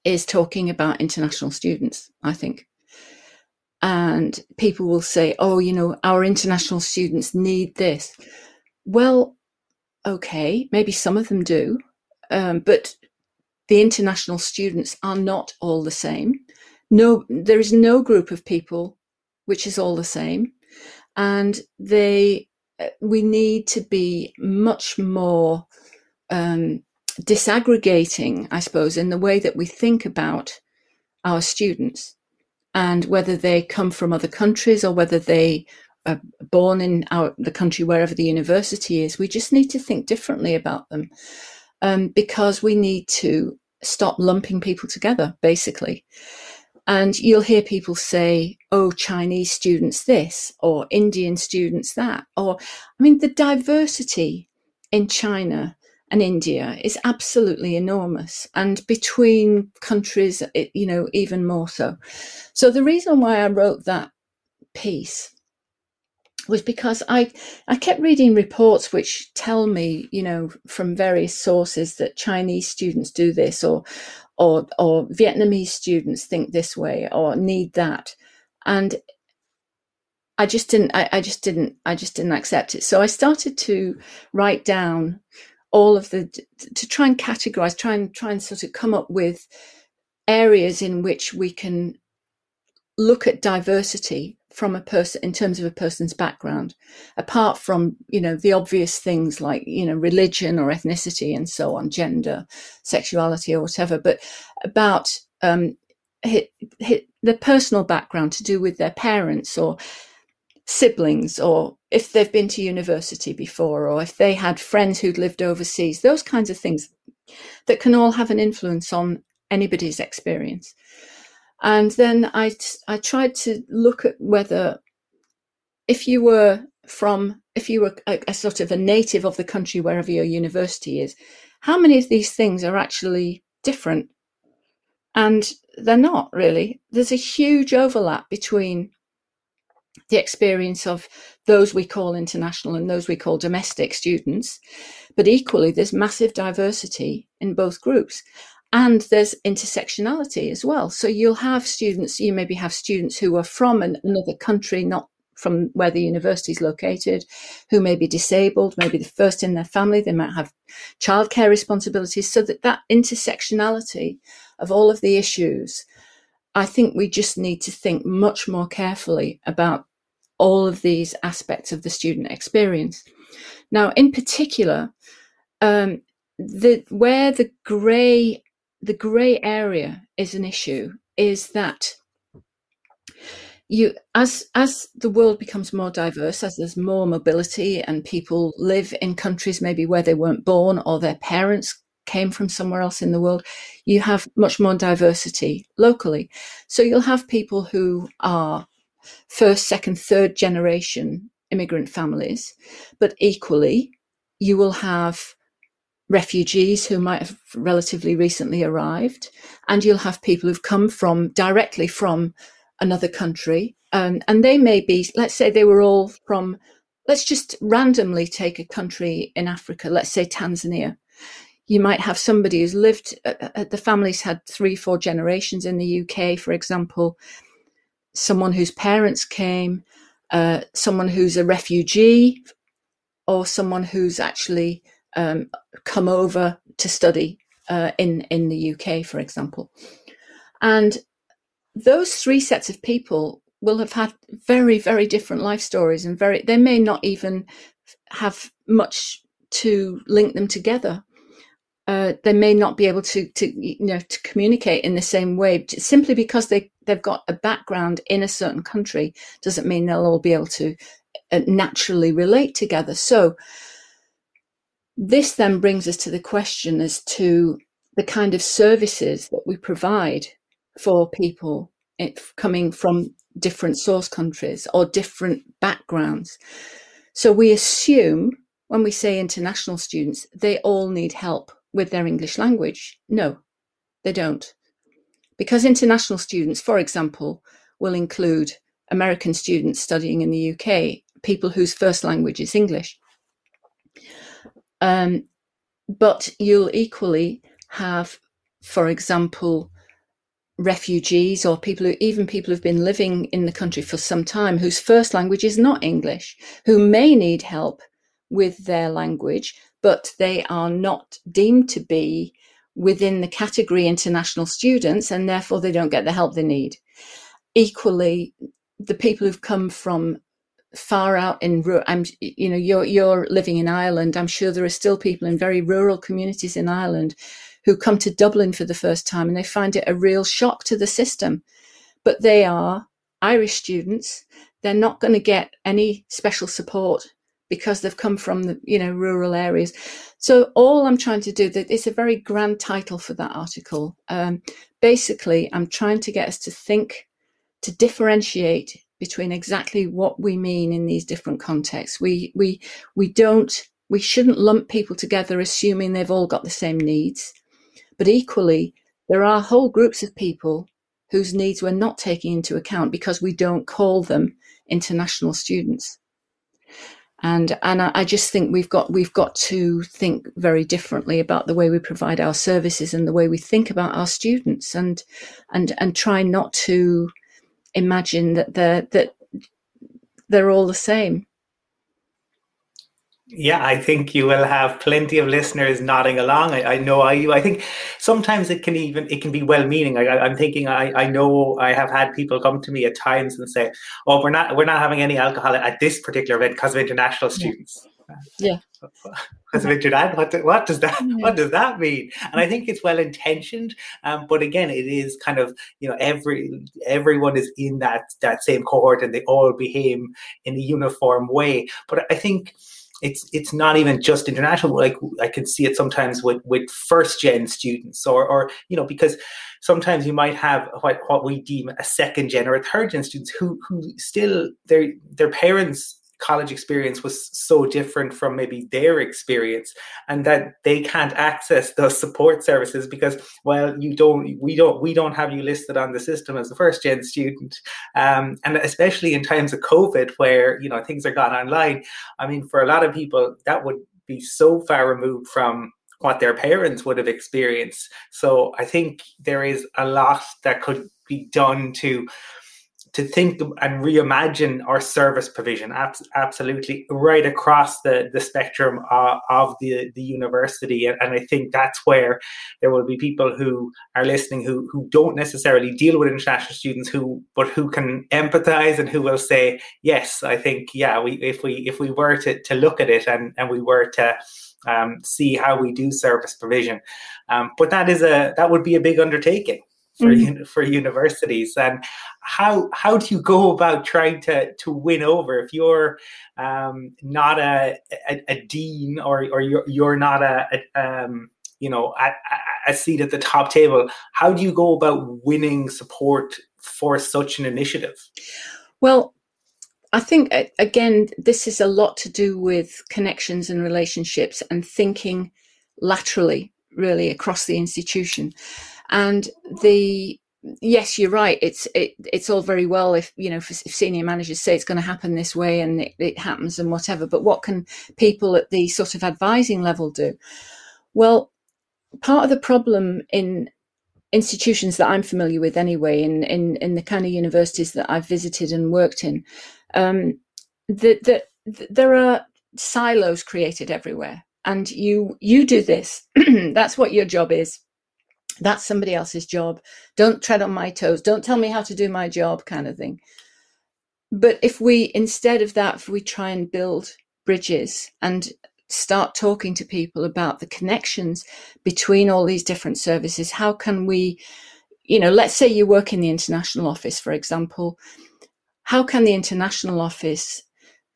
Speaker 7: is talking about international students, I think. And people will say, oh, you know, our international students need this. Well, okay, maybe some of them do, um, but the international students are not all the same. No, there is no group of people which is all the same, and they uh, we need to be much more um, disaggregating, I suppose, in the way that we think about our students and whether they come from other countries or whether they are born in our, the country wherever the university is. We just need to think differently about them um, because we need to stop lumping people together, basically. And you'll hear people say, oh, Chinese students this, or Indian students that. Or, I mean, the diversity in China and India is absolutely enormous, and between countries, it, you know, even more so. So the reason why I wrote that piece was because I I kept reading reports which tell me, you know, from various sources that Chinese students do this, or or or Vietnamese students think this way, or need that, and I just didn't. I, I just didn't. I just didn't accept it. So I started to write down all of the to try and categorize try and try and sort of come up with areas in which we can look at diversity from a person in terms of a person's background apart from you know the obvious things like you know religion or ethnicity and so on gender sexuality or whatever but about um hit, hit the personal background to do with their parents or siblings or if they've been to university before or if they had friends who'd lived overseas, those kinds of things that can all have an influence on anybody's experience. And then I, I tried to look at whether if you were from, if you were a, a sort of a native of the country wherever your university is, how many of these things are actually different? And they're not really. There's a huge overlap between the experience of those we call international and those we call domestic students. But equally, there's massive diversity in both groups. And there's intersectionality as well. So you'll have students, you maybe have students who are from an, another country, not from where the university is located, who may be disabled, maybe the first in their family, they might have childcare responsibilities. So that that intersectionality of all of the issues, I think we just need to think much more carefully about all of these aspects of the student experience. Now, in particular, um, the where the grey the grey area is an issue is that you as as the world becomes more diverse as there's more mobility and people live in countries maybe where they weren't born or their parents came from somewhere else in the world you have much more diversity locally. So you'll have people who are first, second, third generation immigrant families, but equally, you will have refugees who might have relatively recently arrived, and you'll have people who've come from directly from another country. Um, and they may be, let's say they were all from, let's just randomly take a country in Africa, let's say Tanzania. You might have somebody who's lived, uh, uh the family's had three, four generations in the UK, for example, someone whose parents came, uh, someone who's a refugee, or someone who's actually um, come over to study uh, in in the UK, for example. And those three sets of people will have had very very different life stories, and very they may not even have much to link them together uh, they may not be able to, to, you know, to communicate in the same way simply because they they've got a background in a certain country doesn't mean they'll all be able to uh, naturally relate together. So this then brings us to the question as to the kind of services that we provide for people coming from different source countries or different backgrounds. So we assume when we say international students, they all need help with their English language. No, they don't. Because international students, for example, will include American students studying in the UK, people whose first language is English. Um, but you'll equally have, for example, refugees or people who even people who've been living in the country for some time whose first language is not English, who may need help with their language, but they are not deemed to be within the category international students and therefore they don't get the help they need. Equally, the people who've come from far out in I'm you know you're you're living in Ireland. I'm sure there are still people in very rural communities in Ireland who come to Dublin for the first time and they find it a real shock to the system. But they are Irish students. They're not going to get any special support because they've come from the you know rural areas. So all i'm trying to do that it's a very grand title for that article. Um, basically i'm trying to get us to think to differentiate between exactly what we mean in these different contexts. We we we don't we shouldn't lump people together assuming they've all got the same needs. But equally, there are whole groups of people whose needs we're not taking into account because we don't call them international students. And and I, I just think we've got we've got to think very differently about the way we provide our services and the way we think about our students and and and try not to imagine that they're that they're all the same.
Speaker 2: Yeah, I think you will have plenty of listeners nodding along. I, I know I I think sometimes it can even it can be well meaning. I, am thinking I, I know I have had people come to me at times and say, "Oh, we're not we're not having any alcohol at this particular event because of international students."
Speaker 7: Yeah. <laughs>
Speaker 2: As Richard, what, what does that yeah. what does that mean? And I think it's well intentioned, um, but again, it is kind of you know every everyone is in that that same cohort and they all behave in a uniform way. But I think it's it's not even just international. Like I can see it sometimes with with first gen students, or or you know because sometimes you might have what what we deem a second gen or a third gen students who who still their their parents college experience was so different from maybe their experience and that they can't access those support services because well you don't we don't we don't have you listed on the system as a first gen student. Um, and especially in times of covid where you know things are gone online i mean for a lot of people that would be so far removed from what their parents would have experienced. So i think there is a lot that could be done to to think and reimagine our service provision absolutely right across the, the spectrum of, of the, the university. And, and, I think that's where there will be people who are listening who, who don't necessarily deal with international students who but who can empathize and who will say yes I think yeah we if we if we were to, to look at it and, and we were to um, see how we do service provision. Um, but that is a that would be a big undertaking for mm-hmm. for universities and how how do you go about trying to to win over if you're um, not a, a, a dean or or you're you're not a, a um, you know a, a seat at the top table how do you go about winning support for such an initiative
Speaker 7: well I think again, this is a lot to do with connections and relationships and thinking laterally, really across the institution. And the yes, you're right. It's it, it's all very well if you know if, if senior managers say it's going to happen this way and it, it, happens and whatever. But what can people at the sort of advising level do? Well, part of the problem in institutions that I'm familiar with, anyway, in in in the kind of universities that I've visited and worked in, um, that that there are silos created everywhere, and you you do this. <clears throat> That's what your job is that's somebody else's job. Don't tread on my toes. Don't tell me how to do my job, kind of thing. But if we, instead of that, if we try and build bridges and start talking to people about the connections between all these different services, how can we, you know, let's say you work in the international office, for example, how can the international office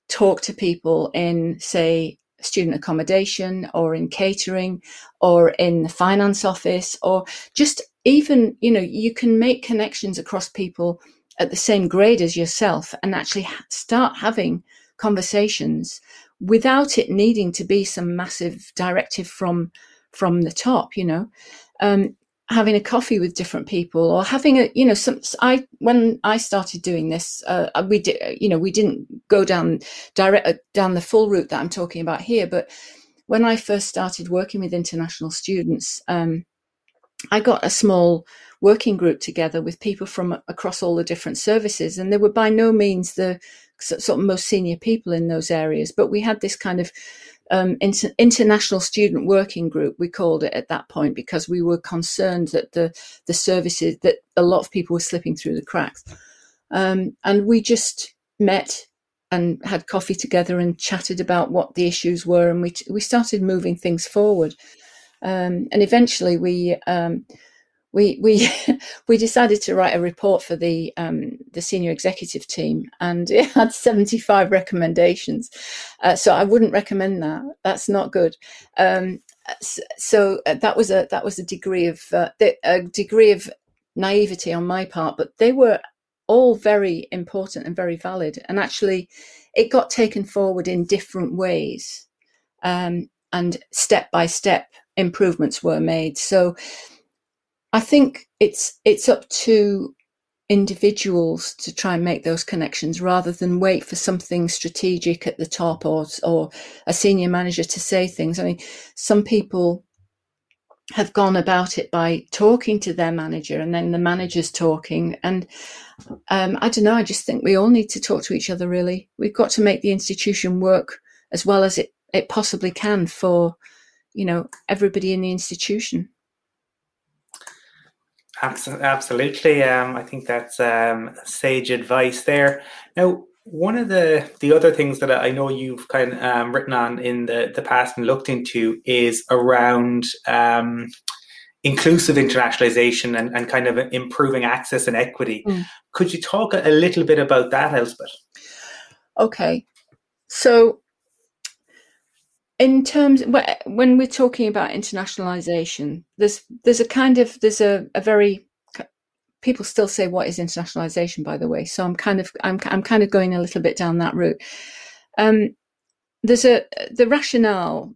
Speaker 7: talk to people in, say, student accommodation or in catering or in the finance office or just even, you know, you can make connections across people at the same grade as yourself and actually start having conversations without it needing to be some massive directive from from the top you know? Um, having a coffee with different people or having a you know some i when i started doing this uh, we did you know we didn't go down direct uh, down the full route that i'm talking about here but when i first started working with international students um, i got a small working group together with people from across all the different services and they were by no means the sort of most senior people in those areas but we had this kind of um, inter- international student working group we called it at that point because we were concerned that the the services that a lot of people were slipping through the cracks. Um, and we just met and had coffee together and chatted about what the issues were and we t- we started moving things forward. Um, and eventually we um, we we <laughs> we decided to write a report for the um, the senior executive team, and <laughs> it had seventy five recommendations. Uh, so I wouldn't recommend that. That's not good. Um, so uh, that was a that was a degree of uh, a degree of naivety on my part, but they were all very important and very valid. And actually, it got taken forward in different ways, um, and step by step improvements were made. So I think it's it's up to individuals to try and make those connections rather than wait for something strategic at the top or or a senior manager to say things. I mean, some people have gone about it by talking to their manager and then the manager's talking. And um, i don't know i just think we all need to talk to each other really. We've got to make the institution work as well as it, it possibly can for you know everybody in the institution
Speaker 2: Absolutely. Um, I think that's um, sage advice there. Now, one of the the other things that I know you've kind of um, written on in the, the past and looked into is around um, inclusive internationalization and, and kind of improving access and equity. Mm. Could you talk a, a little bit about that, Elspeth?
Speaker 7: Okay. So in terms when we're talking about internationalization there's there's a kind of there's a, a very people still say what is internationalization by the way? So i'm kind of i'm, I'm kind of going a little bit down that route. Um, there's a the rationale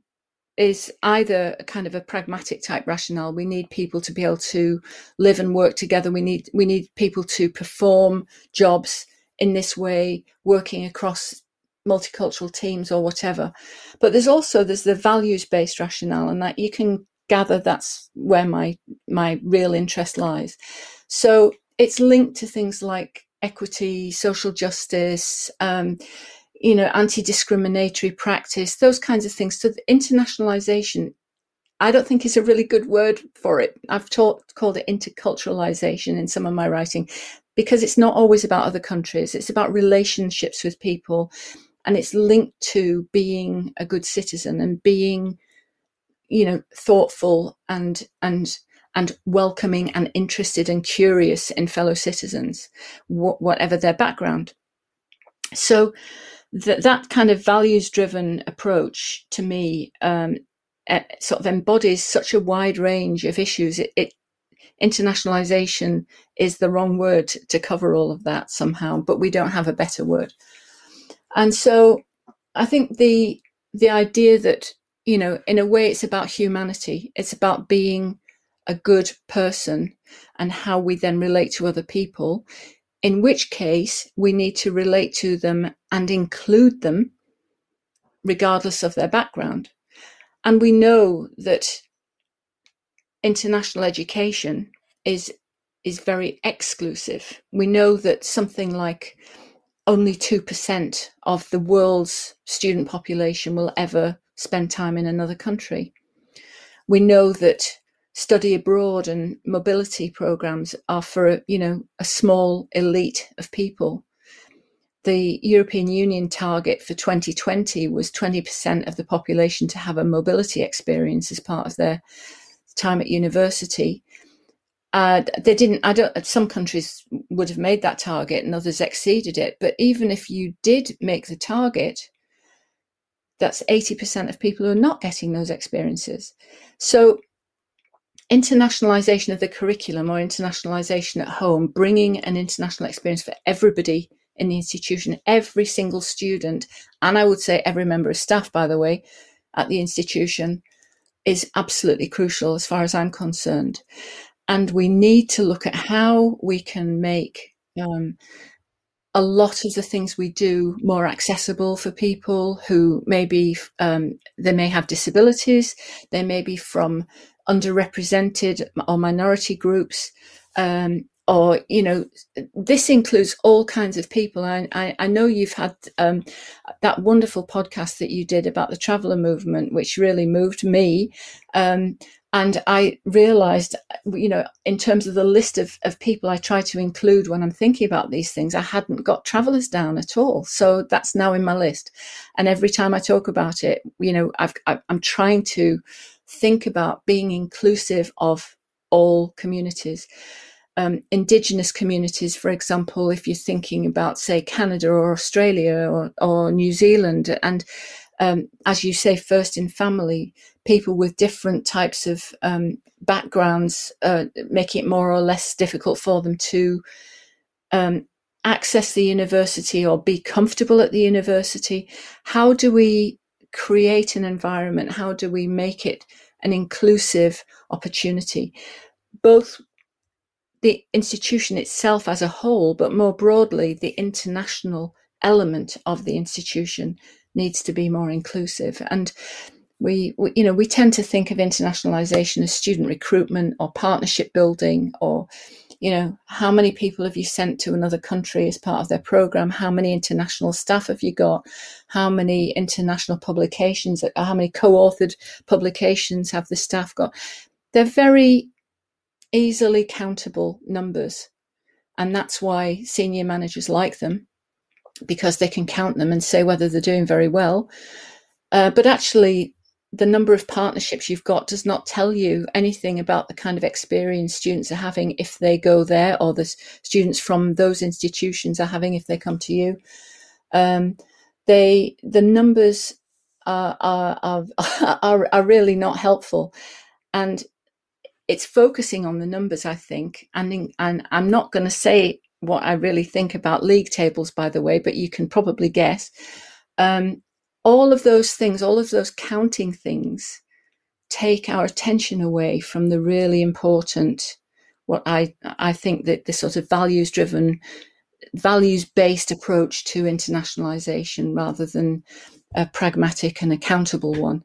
Speaker 7: is either a kind of a pragmatic type rationale. We need people to be able to live and work together. We need we need people to perform jobs in this way working across multicultural teams or whatever. But there's also there's the values based rationale, and that you can gather that's where my my real interest lies. So it's linked to things like equity, social justice, um, you know, anti-discriminatory practice, those kinds of things. So the internationalization, I don't think is a really good word for it. I've taught, called it interculturalization in some of my writing because it's not always about other countries. It's about relationships with people and it's linked to being a good citizen and being you know thoughtful and and and welcoming and interested and curious in fellow citizens wh- whatever their background. So that kind of values driven approach to me um, sort of embodies such a wide range of issues. It, it internationalization is the wrong word to cover all of that somehow but we don't have a better word and so I think the the idea that, you know, in a way it's about humanity, it's about being a good person and how we then relate to other people, in which case we need to relate to them and include them regardless of their background. And we know that international education is is very exclusive. We know that something like only 2% of the world's student population will ever spend time in another country. We know that study abroad and mobility programs are for a, you know a small elite of people. The European Union target for 2020 was 20% of the population to have a mobility experience as part of their time at university. Uh, they didn't. I don't. Some countries would have made that target, and others exceeded it. But even if you did make the target, that's eighty percent of people who are not getting those experiences. So, internationalization of the curriculum or internationalization at home, bringing an international experience for everybody in the institution, every single student, and I would say every member of staff, by the way, at the institution, is absolutely crucial as far as I'm concerned. And we need to look at how we can make um, a lot of the things we do more accessible for people who maybe um, they may have disabilities, they may be from underrepresented or minority groups, um, or you know this includes all kinds of people. I, I, I know you've had um, that wonderful podcast that you did about the traveller movement which really moved me um, and i realized you know in terms of the list of, of people i try to include when i'm thinking about these things i hadn't got travellers down at all. So that's now in my list. And every time i talk about it you know I've, i'm trying to think about being inclusive of all communities. Um, indigenous communities, for example, if you're thinking about, say, Canada or Australia or, or New Zealand, and um, as you say, first in family, people with different types of um, backgrounds, uh, it more or less difficult for them to um, access the university or be comfortable at the university. How do we create an environment? How do we make it an inclusive opportunity? Both the institution itself as a whole, but more broadly, the international element of the institution needs to be more inclusive. And we, we, you know, we tend to think of internationalization as student recruitment or partnership building or, you know, how many people have you sent to another country as part of their program? How many international staff have you got? How many international publications, how many co-authored publications have the staff got? They're very easily countable numbers. And that's why senior managers like them because they can count them and say whether they're doing very well. Uh, but actually, the number of partnerships you've got does not tell you anything about the kind of experience students are having if they go there or the students from those institutions are having if they come to you. Um, they the numbers are, are, are, <laughs> are, really not helpful. And it's focusing on the numbers, I think. And, and I'm not going to say what I really think about league tables, by the way, but you can probably guess. Um, all of those things, all of those counting things, take our attention away from the really important, what I I think that the sort of values driven, values based approach to internationalization rather than a pragmatic and accountable one.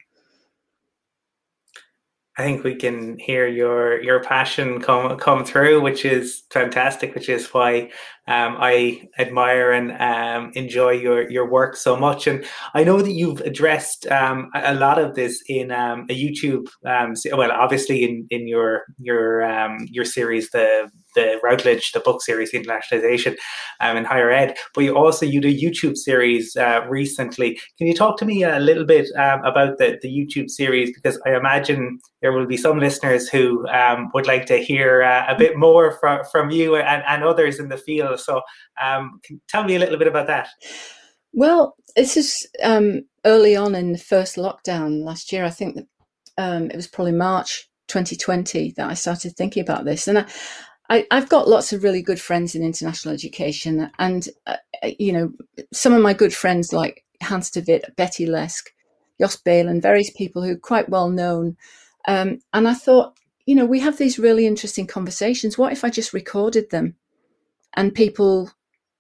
Speaker 2: I think we can hear your your passion come come through, which is fantastic. Which is why um, I admire and um, enjoy your your work so much. And I know that you've addressed um, a lot of this in um, a YouTube. Um, well, obviously in in your your um, your series, the the Routledge, the book series, Internationalization um, in Higher Ed. But you also you a YouTube series uh, recently. Can you talk to me a little bit um, about the, the YouTube series? Because I imagine there will be some listeners who um, would like to hear uh, a bit more from, from you and, and others in the field. So um, tell me a little bit about that.
Speaker 7: Well, this is um, early on in the first lockdown last year. I think that, um, it was probably March 2020 that I started thinking about this. And I, I, have got lots of really good friends in international education, and uh, you know, some of my good friends like Hans de Wit, Betty Leask, Jos Beelen, various people who are quite well known. Um, and I thought, you know, we have these really interesting conversations. What if I just recorded them, and people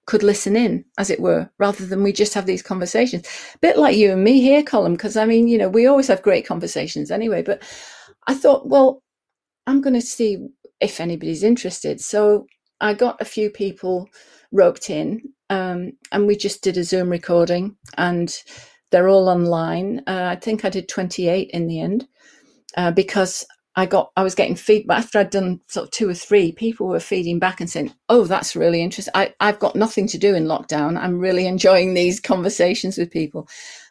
Speaker 7: could listen in, as it were, rather than we just have these conversations. A bit like you and me here, Colin, because I mean, you know, we always have great conversations anyway. But I thought, well, I'm going to see if anybody's interested. So I got a few people roped in, um, and we just did a Zoom recording, and they're all online. Uh, I think I did 28 in the end uh, because I got I was getting feedback after I'd done sort of two or three. People were feeding back and saying, "Oh, that's really interesting. I, I've got nothing to do in lockdown. I'm really enjoying these conversations with people."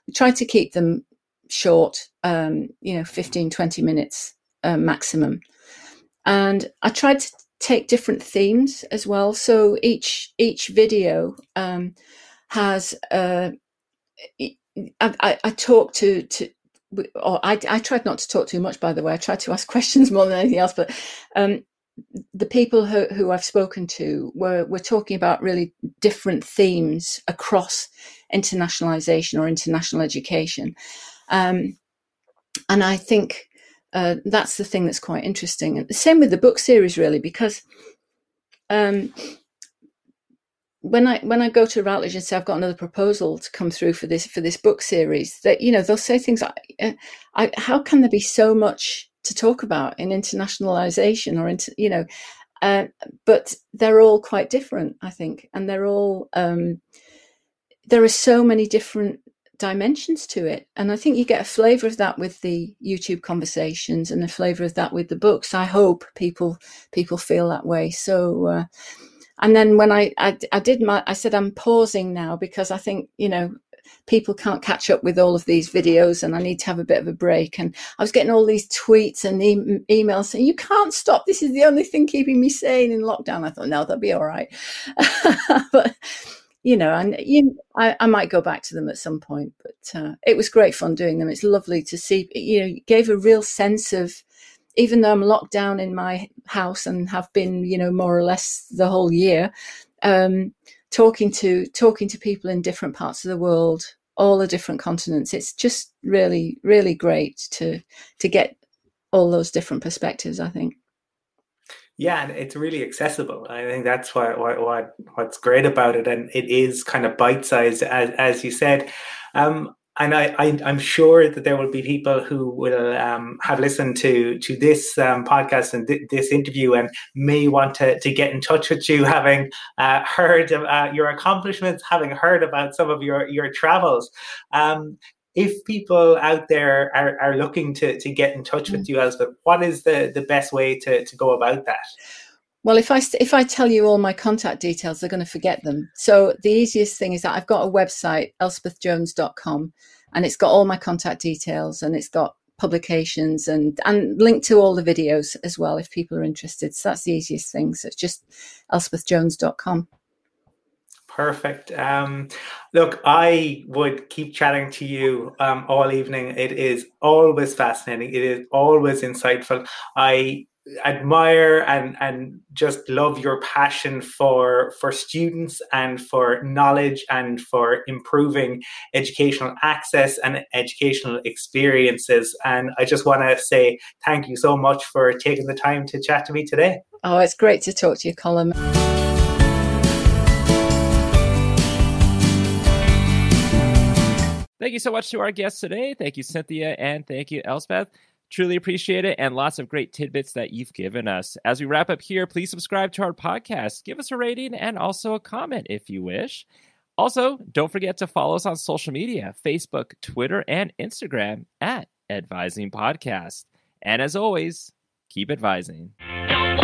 Speaker 7: We tried to keep them short, um, you know, 15, 20 minutes uh, maximum. And I tried to take different themes as well. So each each video um, has uh, I, I, I talk to, to or I, I tried not to talk too much, by the way. I tried to ask <laughs> questions more than anything else, but um, the people who, who I've spoken to were, were talking about really different themes across internationalization or international education. Um, and I think uh, that's the thing that's quite interesting. And the same with the book series, really, because um, when I when I go to Routledge and say I've got another proposal to come through for this for this book series, that you know they'll say things like, uh, I, "How can there be so much to talk about in internationalization or into you know?" Uh, but they're all quite different, I think, and they're all um, there are so many different dimensions to it, and I think you get a flavour of that with the YouTube conversations and a flavour of that with the books. I hope people people feel that way. So. Uh, and then when I, I, I did my, I said, I'm pausing now because I think, you know, people can't catch up with all of these videos and I need to have a bit of a break. And I was getting all these tweets and e- emails saying, you can't stop. This is the only thing keeping me sane in lockdown. I thought, no, that'll be all right. <laughs> but, you know, and you, I, I, might go back to them at some point, but uh, it was great fun doing them. It's lovely to see, you know, gave a real sense of, even though I'm locked down in my house and have been, you know, more or less the whole year, um, talking to talking to people in different parts of the world, all the different continents. It's just really, really great to to get all those different perspectives. I think.
Speaker 2: Yeah, and it's really accessible. I think that's what, what, what what's great about it, and it is kind of bite sized, as as you said. Um, and I, I, am sure that there will be people who will um, have listened to to this um, podcast and th- this interview and may want to, to get in touch with you, having uh, heard of, uh, your accomplishments, having heard about some of your your travels. If people out there are, are looking to, to get in touch with mm. you, Elspeth, what is the, the best way to, to go about that?
Speaker 7: Well, if I if I tell you all my contact details, they're going to forget them. So the easiest thing is that I've got a website, elspethjones.com, and it's got all my contact details and it's got publications and and linked to all the videos as well if people are interested. So that's the easiest thing. So it's just elspethjones.com.
Speaker 2: Perfect. Um, look, I would keep chatting to you um, all evening. It is always fascinating. It is always insightful. I admire and and just love your passion for for students and for knowledge and for improving educational access and educational experiences and i just want to say thank you so much for taking the time to chat to me today
Speaker 7: oh it's great to talk to you colin
Speaker 1: Thank you so much to our guests today. Thank you, Cynthia, and thank you, Elspeth. Truly appreciate it and lots of great tidbits that you've given us. As we wrap up here, please subscribe to our podcast, give us a rating, and also a comment if you wish. Also, don't forget to follow us on social media Facebook, Twitter, and Instagram at Advising Podcast. And as always, keep advising. Don't